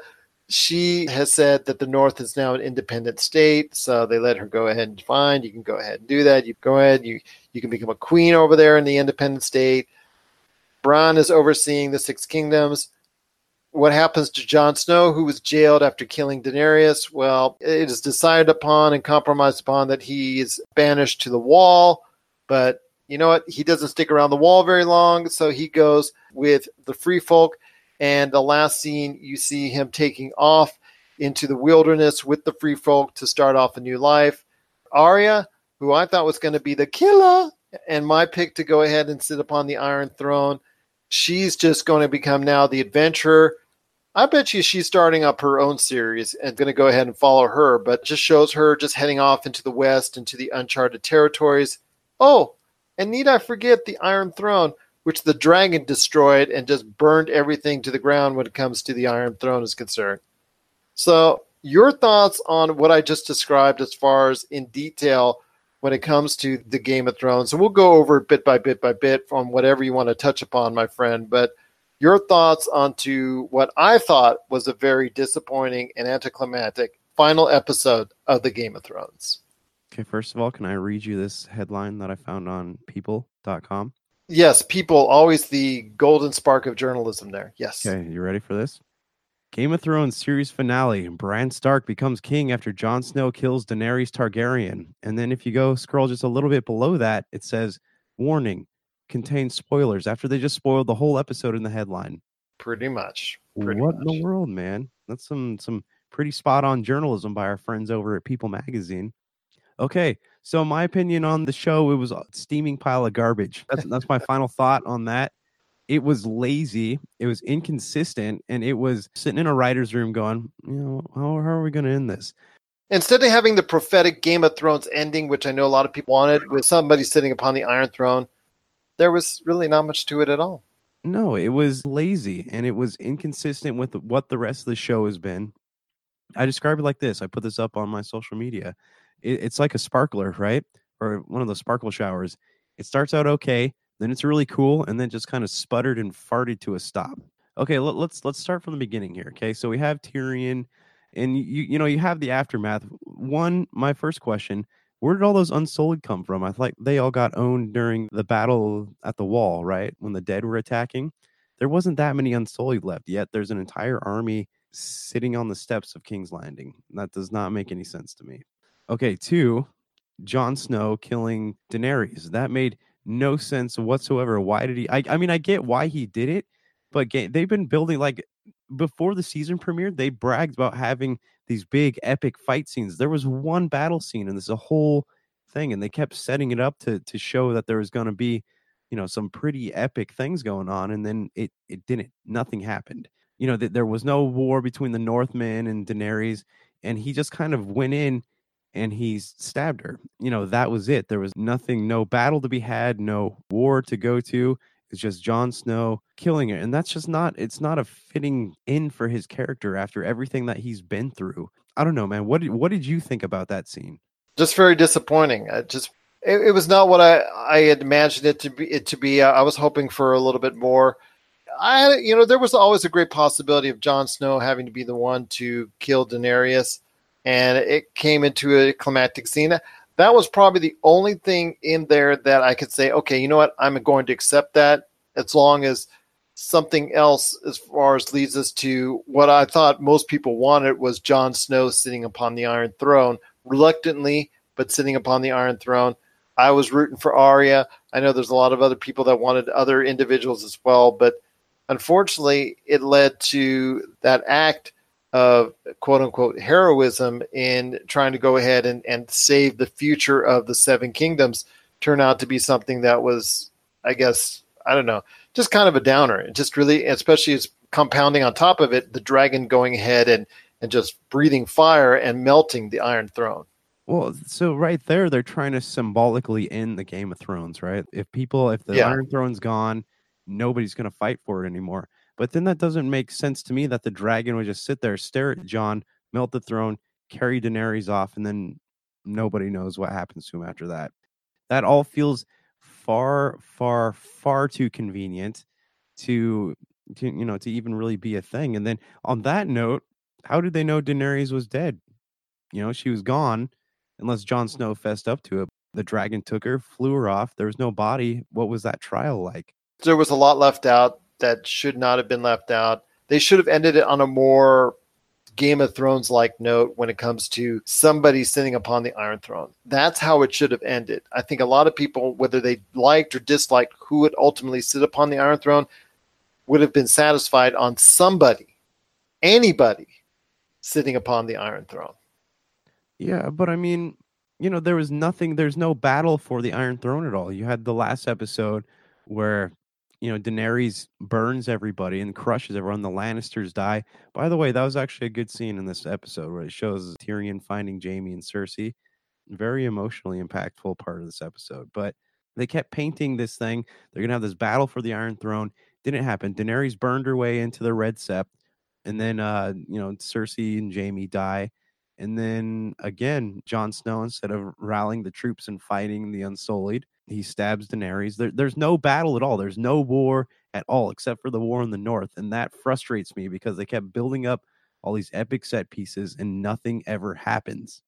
[SPEAKER 3] she has said that the North is now an independent state, so they let her go ahead and find. You can go ahead and do that. You go ahead, you you can become a queen over there in the independent state. Bronn is overseeing the six kingdoms. What happens to Jon Snow, who was jailed after killing Daenerys? Well, it is decided upon and compromised upon that he is banished to the wall. But you know what? He doesn't stick around the wall very long, so he goes with the free folk. And the last scene, you see him taking off into the wilderness with the free folk to start off a new life. Arya, who I thought was going to be the killer, and my pick to go ahead and sit upon the Iron Throne, she's just going to become now the adventurer. I bet you she's starting up her own series and going to go ahead and follow her, but just shows her just heading off into the west, into the uncharted territories. Oh, and need I forget the Iron Throne, which the dragon destroyed and just burned everything to the ground when it comes to the Iron Throne is concerned. So, your thoughts on what I just described as far as in detail when it comes to the Game of Thrones. And we'll go over it bit by bit by bit on whatever you want to touch upon, my friend. But your thoughts onto what I thought was a very disappointing and anticlimactic final episode of the Game of Thrones.
[SPEAKER 5] Okay, first of all, can I read you this headline that I found on people.com?
[SPEAKER 3] Yes, people always the golden spark of journalism there. Yes.
[SPEAKER 5] Okay, you ready for this? Game of Thrones series finale. Bran Stark becomes king after Jon Snow kills Daenerys Targaryen. And then if you go scroll just a little bit below that, it says warning contains spoilers after they just spoiled the whole episode in the headline.
[SPEAKER 3] Pretty much. Pretty
[SPEAKER 5] what
[SPEAKER 3] much.
[SPEAKER 5] in the world, man? That's some some pretty spot on journalism by our friends over at People Magazine. Okay, so my opinion on the show, it was a steaming pile of garbage. That's that's my final thought on that. it was lazy, it was inconsistent, and it was sitting in a writer's room going, you know, how, how are we going to end this?
[SPEAKER 3] Instead of having the prophetic Game of Thrones ending, which I know a lot of people wanted, with somebody sitting upon the Iron Throne, there was really not much to it at all.
[SPEAKER 5] No, it was lazy and it was inconsistent with what the rest of the show has been. I describe it like this. I put this up on my social media. It, it's like a sparkler, right? Or one of those sparkle showers. It starts out okay, then it's really cool, and then just kind of sputtered and farted to a stop. Okay, let, let's let's start from the beginning here. Okay, so we have Tyrion, and you you know you have the aftermath. One, my first question: Where did all those unsold come from? I thought they all got owned during the battle at the wall, right? When the dead were attacking, there wasn't that many Unsullied left yet. There's an entire army sitting on the steps of King's Landing. That does not make any sense to me. Okay, two, Jon Snow killing Daenerys. That made no sense whatsoever. Why did he? I, I mean, I get why he did it, but they've been building like before the season premiered. They bragged about having these big epic fight scenes. There was one battle scene, and there's a whole thing, and they kept setting it up to to show that there was going to be, you know, some pretty epic things going on, and then it it didn't. Nothing happened. You know, that there was no war between the Northmen and Daenerys, and he just kind of went in and he stabbed her. You know, that was it. There was nothing, no battle to be had, no war to go to. It's just Jon Snow killing her. And that's just not, it's not a fitting in for his character after everything that he's been through. I don't know, man. What did, what did you think about that scene?
[SPEAKER 3] Just very disappointing. I just, it, it was not what I, I had imagined it to be. It to be. I was hoping for a little bit more. I, you know, there was always a great possibility of Jon Snow having to be the one to kill Daenerys and it came into a climactic scene. That was probably the only thing in there that I could say, okay, you know what, I'm going to accept that as long as something else as far as leads us to what I thought most people wanted was Jon Snow sitting upon the Iron Throne, reluctantly, but sitting upon the Iron Throne. I was rooting for Arya. I know there's a lot of other people that wanted other individuals as well, but unfortunately, it led to that act of quote unquote heroism in trying to go ahead and, and save the future of the seven kingdoms turn out to be something that was, I guess, I don't know, just kind of a downer. It just really, especially as compounding on top of it, the dragon going ahead and, and just breathing fire and melting the Iron Throne.
[SPEAKER 5] Well, so right there, they're trying to symbolically end the Game of Thrones, right? If people, if the
[SPEAKER 3] Yeah.
[SPEAKER 5] Iron Throne's gone, nobody's going to fight for it anymore. But then that doesn't make sense to me that the dragon would just sit there, stare at Jon, melt the throne, carry Daenerys off, and then nobody knows what happens to him after that. That all feels far, far, far too convenient to, to you know to even really be a thing. And then on that note, how did they know Daenerys was dead? You know, she was gone unless Jon Snow fessed up to it. The dragon took her, flew her off. There was no body. What was that trial like?
[SPEAKER 3] There was a lot left out that should not have been left out. They should have ended it on a more Game of Thrones like note when it comes to somebody sitting upon the Iron Throne. That's how it should have ended. I think a lot of people, whether they liked or disliked who would ultimately sit upon the Iron Throne, would have been satisfied on somebody, anybody sitting upon the Iron Throne.
[SPEAKER 5] Yeah, but I mean, you know, there was nothing, there's no battle for the Iron Throne at all. You had the last episode where, you know, Daenerys burns everybody and crushes everyone. The Lannisters die. By the way, that was actually a good scene in this episode where it shows Tyrion finding Jaime and Cersei. Very emotionally impactful part of this episode. But they kept painting this thing. They're to have this battle for the Iron Throne. Didn't happen. Daenerys burned her way into the Red Sept. And then, uh, you know, Cersei and Jaime die. And then again, Jon Snow, instead of rallying the troops and fighting the Unsullied, he stabs Daenerys. There, there's no battle at all. There's no war at all, except for the war in the north. And that frustrates me because they kept building up all these epic set pieces and nothing ever happens.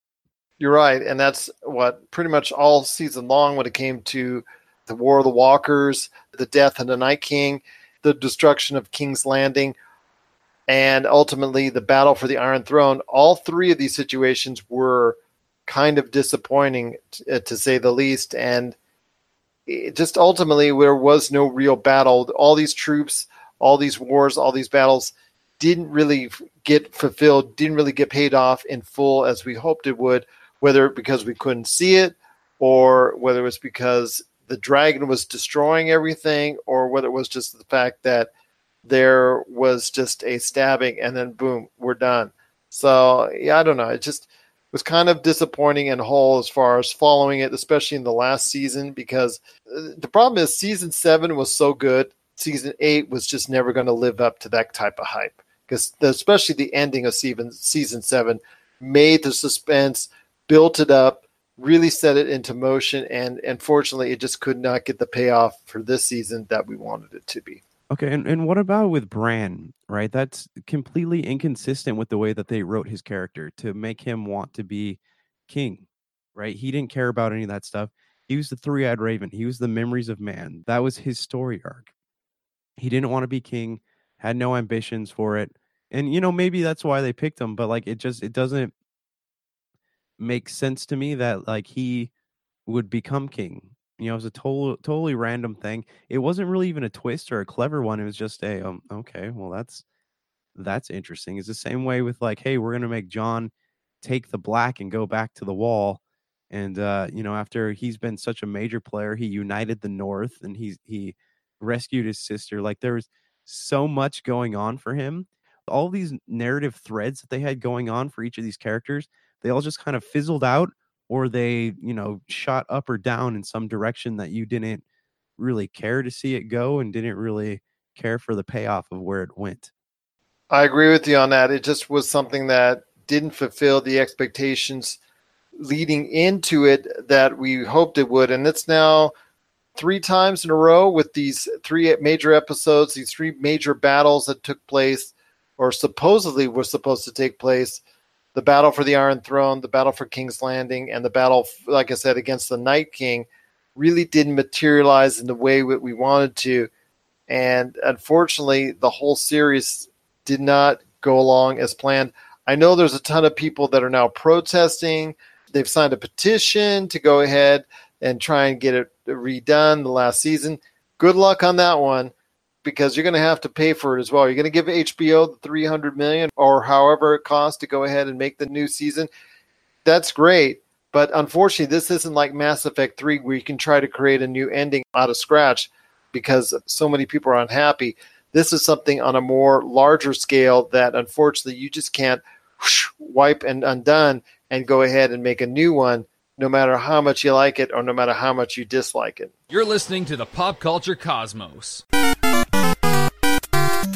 [SPEAKER 3] You're right, and that's what pretty much all season long when it came to the War of the Walkers, the death of the Night King, the destruction of King's Landing, and ultimately the battle for the Iron Throne. All three of these situations were kind of disappointing, t- uh, to say the least, and just ultimately there was no real battle. All these troops, all these wars, all these battles didn't really get fulfilled, didn't really get paid off in full as we hoped it would, whether because we couldn't see it or whether it was because the dragon was destroying everything or whether it was just the fact that there was just a stabbing and then boom, we're done. So yeah, I don't know. It just was kind of disappointing and whole as far as following it, especially in the last season, because uh, the problem is season seven was so good. Season eight was just never going to live up to that type of hype because especially the ending of season season seven made the suspense, built it up, really set it into motion, and unfortunately, it just could not get the payoff for this season that we wanted it to be.
[SPEAKER 5] Okay, and, and what about with Bran, right? That's completely inconsistent with the way that they wrote his character to make him want to be king, right? He didn't care about any of that stuff. He was the three eyed raven, he was the memories of man. That was his story arc. He didn't want to be king, had no ambitions for it. And you know, maybe that's why they picked him, but like it just it doesn't make sense to me that like he would become king you know, it was a total, totally random thing. It wasn't really even a twist or a clever one. It was just a, um, okay, well, that's that's interesting. It's the same way with like, hey, we're gonna make Jon take the black and go back to the wall. And uh, you know, after he's been such a major player, he united the North and he's he rescued his sister. Like there was so much going on for him. All these narrative threads that they had going on for each of these characters, they all just kind of fizzled out or they, you know, shot up or down in some direction that you didn't really care to see it go and didn't really care for the payoff of where it went.
[SPEAKER 3] I agree with you on that. It just was something that didn't fulfill the expectations leading into it that we hoped it would. And it's now three times in a row with these three major episodes, these three major battles that took place or supposedly were supposed to take place the battle for the Iron Throne, the battle for King's Landing, and the battle, like I said, against the Night King really didn't materialize in the way that we wanted to. And unfortunately, the whole series did not go along as planned. I know there's a ton of people that are now protesting. They've signed a petition to go ahead and try and get it redone the last season. Good luck on that one because you're going to have to pay for it as well. You're going to give HBO the 300 million or however it costs to go ahead and make the new season. That's great, but unfortunately, this isn't like Mass Effect 3 where you can try to create a new ending out of scratch because so many people are unhappy. This is something on a more larger scale that unfortunately you just can't whoosh, wipe and undone and go ahead and make a new one no matter how much you like it or no matter how much you dislike it.
[SPEAKER 6] You're listening to the Pop Culture Cosmos.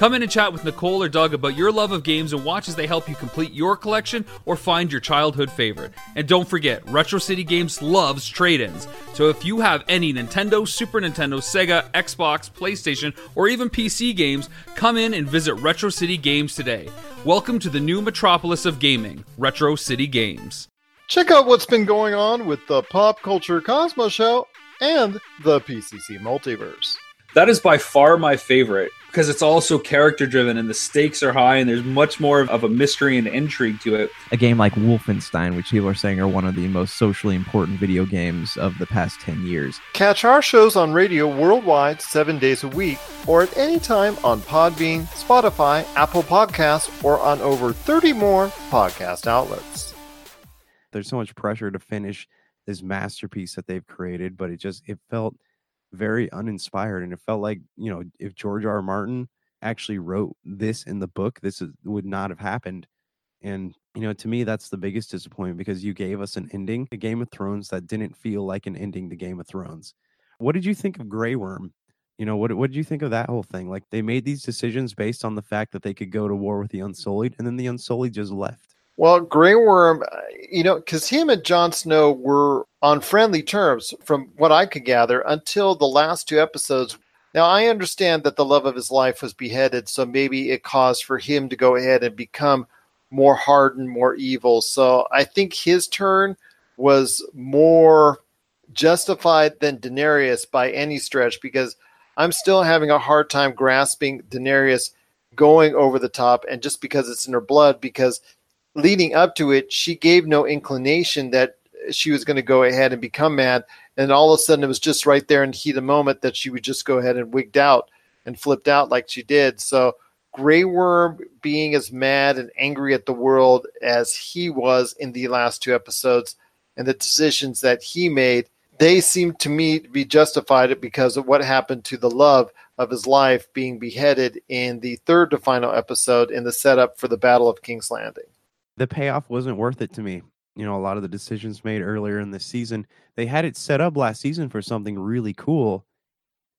[SPEAKER 6] Come in and chat with Nicole or Doug about your love of games and watch as they help you complete your collection or find your childhood favorite. And don't forget, Retro City Games loves trade ins. So if you have any Nintendo, Super Nintendo, Sega, Xbox, PlayStation, or even PC games, come in and visit Retro City Games today. Welcome to the new metropolis of gaming, Retro City Games.
[SPEAKER 3] Check out what's been going on with the Pop Culture Cosmos Show and the PCC Multiverse.
[SPEAKER 7] That is by far my favorite because it's also character driven and the stakes are high and there's much more of a mystery and intrigue to it.
[SPEAKER 8] A game like Wolfenstein, which people are saying are one of the most socially important video games of the past 10 years.
[SPEAKER 3] Catch our shows on radio worldwide seven days a week or at any time on Podbean, Spotify, Apple Podcasts, or on over 30 more podcast outlets.
[SPEAKER 5] There's so much pressure to finish this masterpiece that they've created, but it just it felt very uninspired and it felt like you know if george r. r martin actually wrote this in the book this is, would not have happened and you know to me that's the biggest disappointment because you gave us an ending to game of thrones that didn't feel like an ending to game of thrones. What did you think of Grey Worm? You know what, what did you think of that whole thing? Like they made these decisions based on the fact that they could go to war with the unsullied and then the unsullied just left
[SPEAKER 3] well, Grey Worm, uh, you know, because him and Jon Snow were on friendly terms, from what I could gather, until the last two episodes. Now, I understand that the love of his life was beheaded, so maybe it caused for him to go ahead and become more hardened, more evil. So I think his turn was more justified than Daenerys by any stretch, because I'm still having a hard time grasping Daenerys going over the top, and just because it's in her blood, because leading up to it, she gave no inclination that she was going to go ahead and become mad. And all of a sudden, it was just right there in the heat of the moment that she would just go ahead and wigged out and flipped out like she did. So Grey Worm being as mad and angry at the world as he was in the last two episodes and the decisions that he made, they seem to me to be justified because of what happened to the love of his life being beheaded in the third to final episode in the setup for the Battle of King's Landing.
[SPEAKER 5] The payoff wasn't worth it to me. You know, a lot of the decisions made earlier in the season, they had it set up last season for something really cool,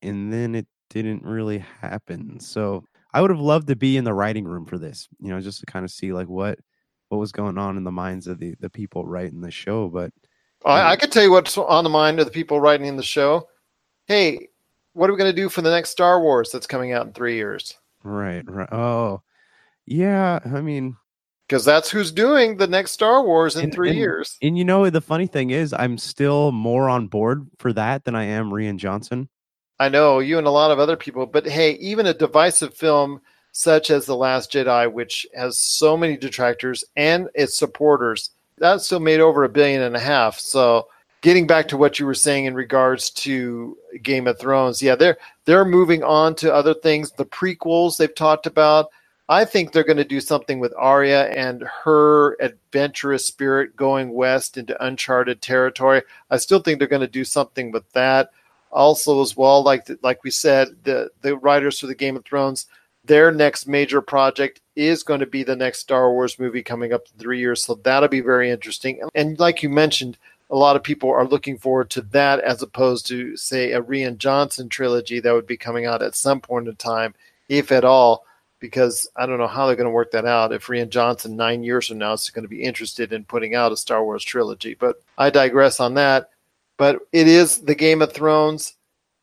[SPEAKER 5] and then it didn't really happen. So I would have loved to be in the writing room for this, you know, just to kind of see like what what was going on in the minds of the the people writing the show. But
[SPEAKER 3] I, I could tell you what's on the mind of the people writing the show. Hey, what are we going to do for the next Star Wars that's coming out in three years?
[SPEAKER 5] right, right. Oh, yeah. I mean,
[SPEAKER 3] Because that's who's doing the next Star Wars in
[SPEAKER 5] and-
[SPEAKER 3] three
[SPEAKER 5] and-
[SPEAKER 3] years.
[SPEAKER 5] And you know, the funny thing is, I'm still more on board for that than I am Rian Johnson.
[SPEAKER 3] I know you and a lot of other people, but hey, even a divisive film such as The Last Jedi, which has so many detractors and its supporters, that still made over a billion and a half. So, getting back to what you were saying in regards to Game of Thrones, yeah, they're they're moving on to other things. The prequels they've talked about. I think they're going to do something with Arya and her adventurous spirit going west into uncharted territory. I still think they're going to do something with that. Also as well like like we said the the writers for the game of thrones their next major project is going to be the next star wars movie coming up in three years so that'll be very interesting. And like you mentioned a lot of people are looking forward to that as opposed to say a rian johnson trilogy that would be coming out at some point in time if at all because i don't know how they're going to work that out if rian johnson nine years from now is going to be interested in putting out a star wars trilogy but i digress on that but it is the Game of Thrones.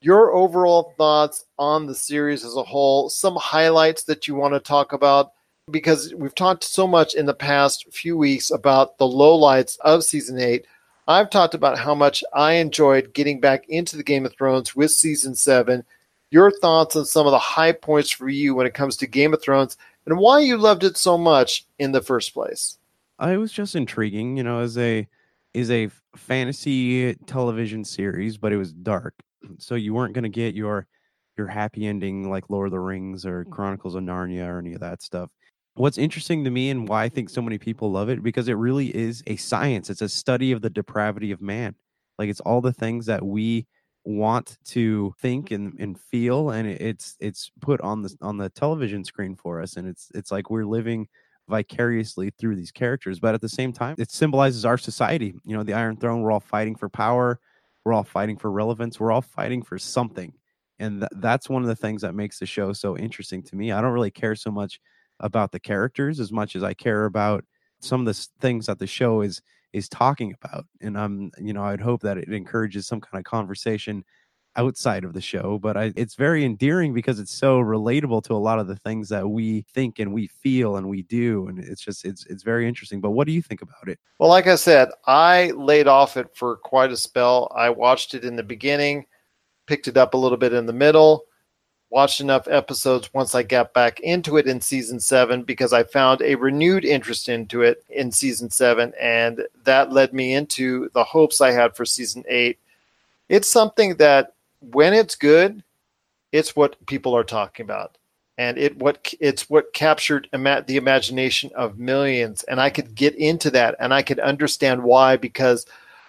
[SPEAKER 3] Your overall thoughts on the series as a whole, some highlights that you want to talk about, because we've talked so much in the past few weeks about the lowlights of season eight. I've talked about how much I enjoyed getting back into the Game of Thrones with season seven. Your thoughts on some of the high points for you when it comes to Game of Thrones and why you loved it so much in the first place.
[SPEAKER 5] I was just intriguing, you know, as a is a fantasy television series, but it was dark. So you weren't going to get your your happy ending like Lord of the Rings or mm. Chronicles of Narnia or any of that stuff. What's interesting to me and why I think so many people love it because it really is a science. It's a study of the depravity of man. Like it's all the things that we want to think and, mm-hmm. and feel and it's it's put on the on the television screen for us and it's it's like we're living vicariously through these characters but at the same time it symbolizes our society. You know the iron throne we're all fighting for power we're all fighting for relevance we're all fighting for something and th- that's one of the things that makes the show so interesting to me. I don't really care so much about the characters as much as i care about some of the things that the show is is talking about and i'm you know i'd hope that it encourages some kind of conversation outside of the show but I, it's very endearing because it's so relatable to a lot of the things that we think and we feel and we do and it's just it's it's very interesting but what do you think about it
[SPEAKER 3] Well, like I said, I laid off it for quite a spell. I watched it in the beginning, picked it up a little bit in the middle, watched enough episodes once I got back into it in season seven because I found a renewed interest into it in season seven, and that led me into the hopes I had for season eight. It's something that when it's good, it's what people are talking about and it what it's what captured ima- the imagination of millions and i could get into that and i could understand why because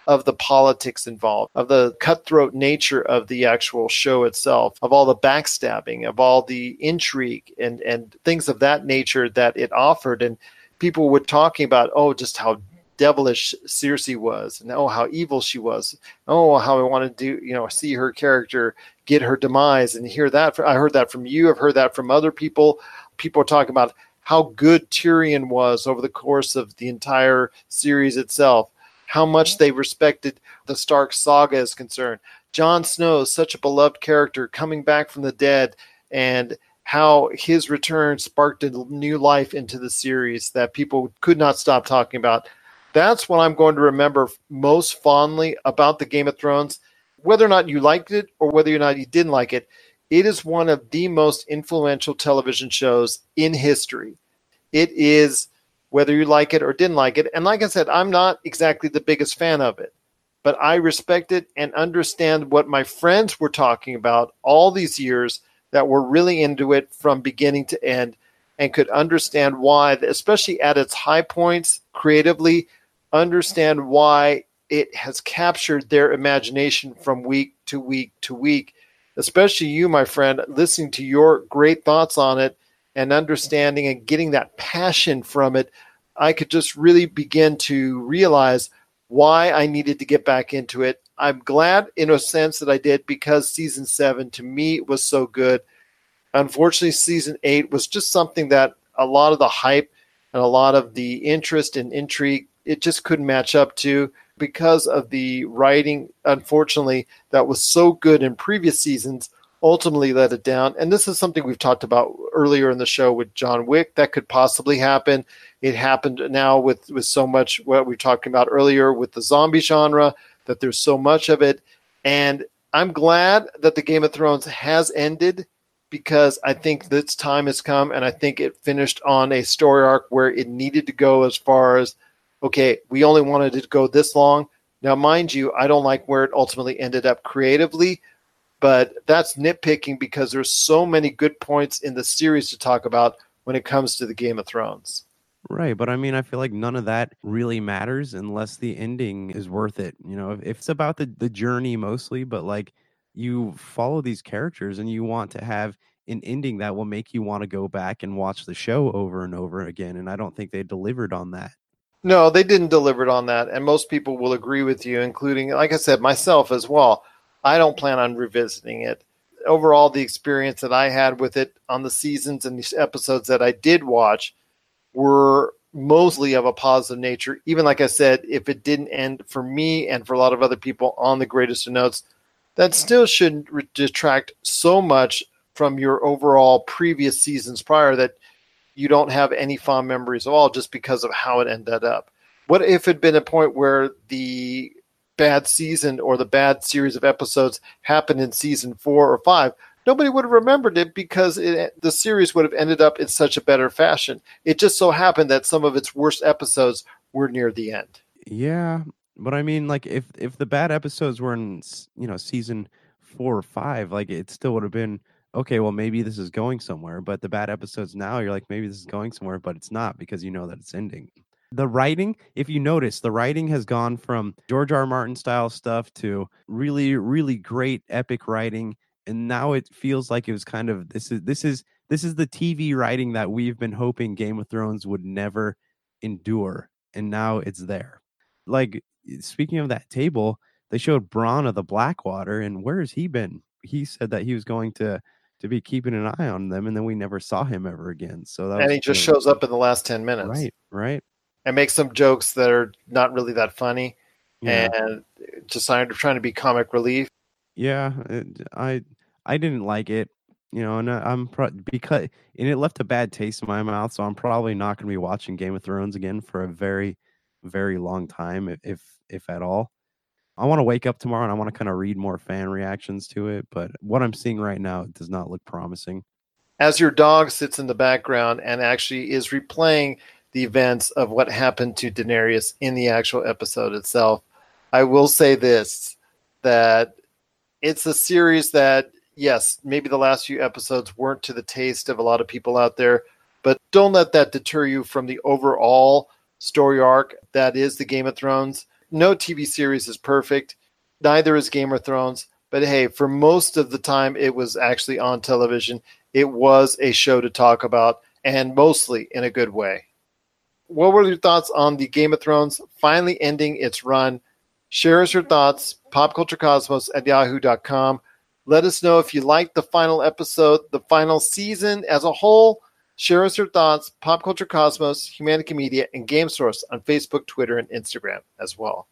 [SPEAKER 3] of the politics involved of the cutthroat nature of the actual show itself of all the backstabbing of all the intrigue and and things of that nature that it offered. And people were talking about oh just how devilish Cersei was and oh how evil she was. Oh how I want to do you know see her character get her demise and hear that. I heard that from you. I've heard that from other people. People are talking about how good Tyrion was over the course of the entire series itself how much mm-hmm. they respected the Stark saga is concerned Jon Snow is such a beloved character coming back from the dead and how his return sparked a new life into the series that people could not stop talking about that's what I'm going to remember most fondly about the Game of Thrones. Whether or not you liked it or whether or not you didn't like it, it is one of the most influential television shows in history. It is whether you like it or didn't like it. And like I said, I'm not exactly the biggest fan of it, but I respect it and understand what my friends were talking about all these years that were really into it from beginning to end and could understand why, especially at its high points creatively, understand why it has captured their imagination from week to week to week. Especially you, my friend, listening to your great thoughts on it and understanding and getting that passion from it, I could just really begin to realize why I needed to get back into it. I'm glad, in a sense, that I did because season seven to me was so good. Unfortunately, season eight was just something that a lot of the hype and a lot of the interest and intrigue it just couldn't match up to because of the writing. Unfortunately, that was so good in previous seasons ultimately let it down. And this is something we've talked about earlier in the show with John Wick that could possibly happen. It happened now with with so much what we were talking about earlier with the zombie genre that there's so much of it. And I'm glad that the Game of Thrones has ended because I think this time has come and I think it finished on a story arc where it needed to go as far as okay, we only wanted it to go this long. Now, mind you, I don't like where it ultimately ended up creatively, but that's nitpicking because there's so many good points in the series to talk about when it comes to the Game of Thrones.
[SPEAKER 5] Right, but I mean, I feel like none of that really matters unless the ending is worth it. You know, if, if it's about the the journey mostly, but like you follow these characters and you want to have an ending that will make you want to go back and watch the show over and over again. And I don't think they delivered on that.
[SPEAKER 3] No, they didn't deliver it on that, and most people will agree with you, including, like I said, myself as well. I don't plan on revisiting it. Overall, the experience that I had with it on the seasons and these episodes that I did watch were mostly of a positive nature. Even like I said, if it didn't end for me and for a lot of other people on the greatest of notes, that still shouldn't detract so much from your overall previous seasons prior that you don't have any fond memories at all just because of how it ended up. What if it had been a point where the bad season or the bad series of episodes happened in season four or five, nobody would have remembered it because it, the series would have ended up in such a better fashion. It just so happened that some of its worst episodes were near the end.
[SPEAKER 5] Yeah, but I mean, like if if the bad episodes were in you know season four or five, like it still would have been okay. Well, maybe this is going somewhere. But the bad episodes now, you're like, maybe this is going somewhere, but it's not because you know that it's ending the writing if you notice the writing has gone from george r. r martin style stuff to really really great epic writing and now it feels like it was kind of this is this is this is the tv writing that we've been hoping game of thrones would never endure and now it's there. Like speaking of that table they showed Bronn of the blackwater and where has he been? He said that he was going to to be keeping an eye on them and then we never saw him ever again so that
[SPEAKER 3] and he just shows up in the last 10 minutes.
[SPEAKER 5] Right right
[SPEAKER 3] and make some jokes that are not really that funny yeah. and just trying to be comic relief.
[SPEAKER 5] Yeah, it, I I didn't like it, you know, and uh, I'm pro- because and it left a bad taste in my mouth, so I'm probably not going to be watching Game of Thrones again for a very very long time if if at all. I want to wake up tomorrow and I want to kind of read more fan reactions to it, but what I'm seeing right now does not look promising.
[SPEAKER 3] As your dog sits in the background and actually is replaying the events of what happened to Daenerys in the actual episode itself. I will say this that it's a series that, yes, maybe the last few episodes weren't to the taste of a lot of people out there, but don't let that deter you from the overall story arc that is the Game of Thrones. No TV series is perfect, neither is Game of Thrones. But hey, for most of the time it was actually on television, it was a show to talk about, and mostly in a good way what were your thoughts on the Game of Thrones finally ending its run? Share us your thoughts, popculturecosmos at yahoo.com. Let us know if you liked the final episode, the final season as a whole. Share us your thoughts, Pop Culture Cosmos, Humanica Media, and Game Source on Facebook, Twitter, and Instagram as well.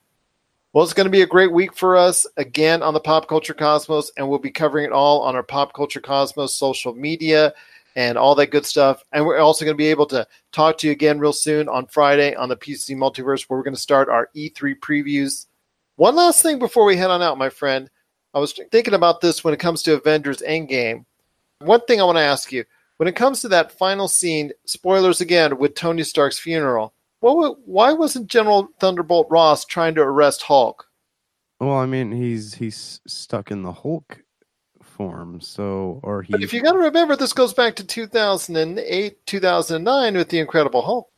[SPEAKER 3] Well, it's going to be a great week for us again on the Pop Culture Cosmos, and we'll be covering it all on our Pop Culture Cosmos social media and all that good stuff. And we're also going to be able to talk to you again real soon on Friday on the PC Multiverse, where we're going to start our E3 previews. One last thing before we head on out, my friend. I was thinking about this when it comes to Avengers Endgame. One thing I want to ask you When it comes to that final scene, spoilers again with Tony Stark's funeral. What, why wasn't General Thunderbolt Ross trying to arrest Hulk?
[SPEAKER 5] Well, I mean, he's he's stuck in the Hulk form, so or he.
[SPEAKER 3] But if you got to remember, this goes back to 2008, 2009 with the Incredible Hulk.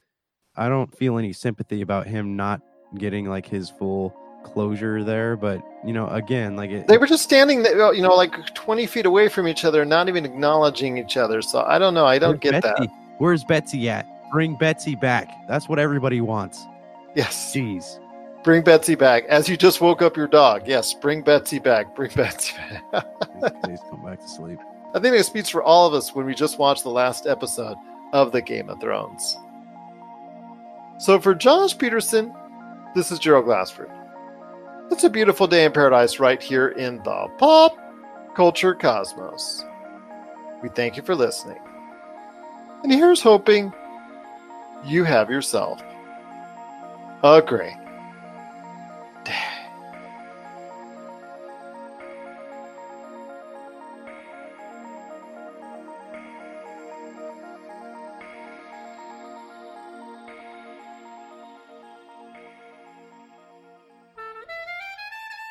[SPEAKER 5] I don't feel any sympathy about him not getting like his full closure there, but you know, again, like it,
[SPEAKER 3] They were just standing, there, you know, like 20 feet away from each other, not even acknowledging each other. So I don't know. I don't get
[SPEAKER 5] Betsy?
[SPEAKER 3] that.
[SPEAKER 5] Where's Betsy at? Bring Betsy back. That's what everybody wants.
[SPEAKER 3] Yes.
[SPEAKER 5] Jeez.
[SPEAKER 3] Bring Betsy back. As you just woke up your dog. Yes, bring Betsy back. Bring Betsy back.
[SPEAKER 5] Please come back to sleep.
[SPEAKER 3] I think it speaks for all of us when we just watched the last episode of the Game of Thrones. So for Josh Peterson, this is Gerald Glassford. It's a beautiful day in paradise right here in the pop culture cosmos. We thank you for listening. And here's hoping you have yourself a great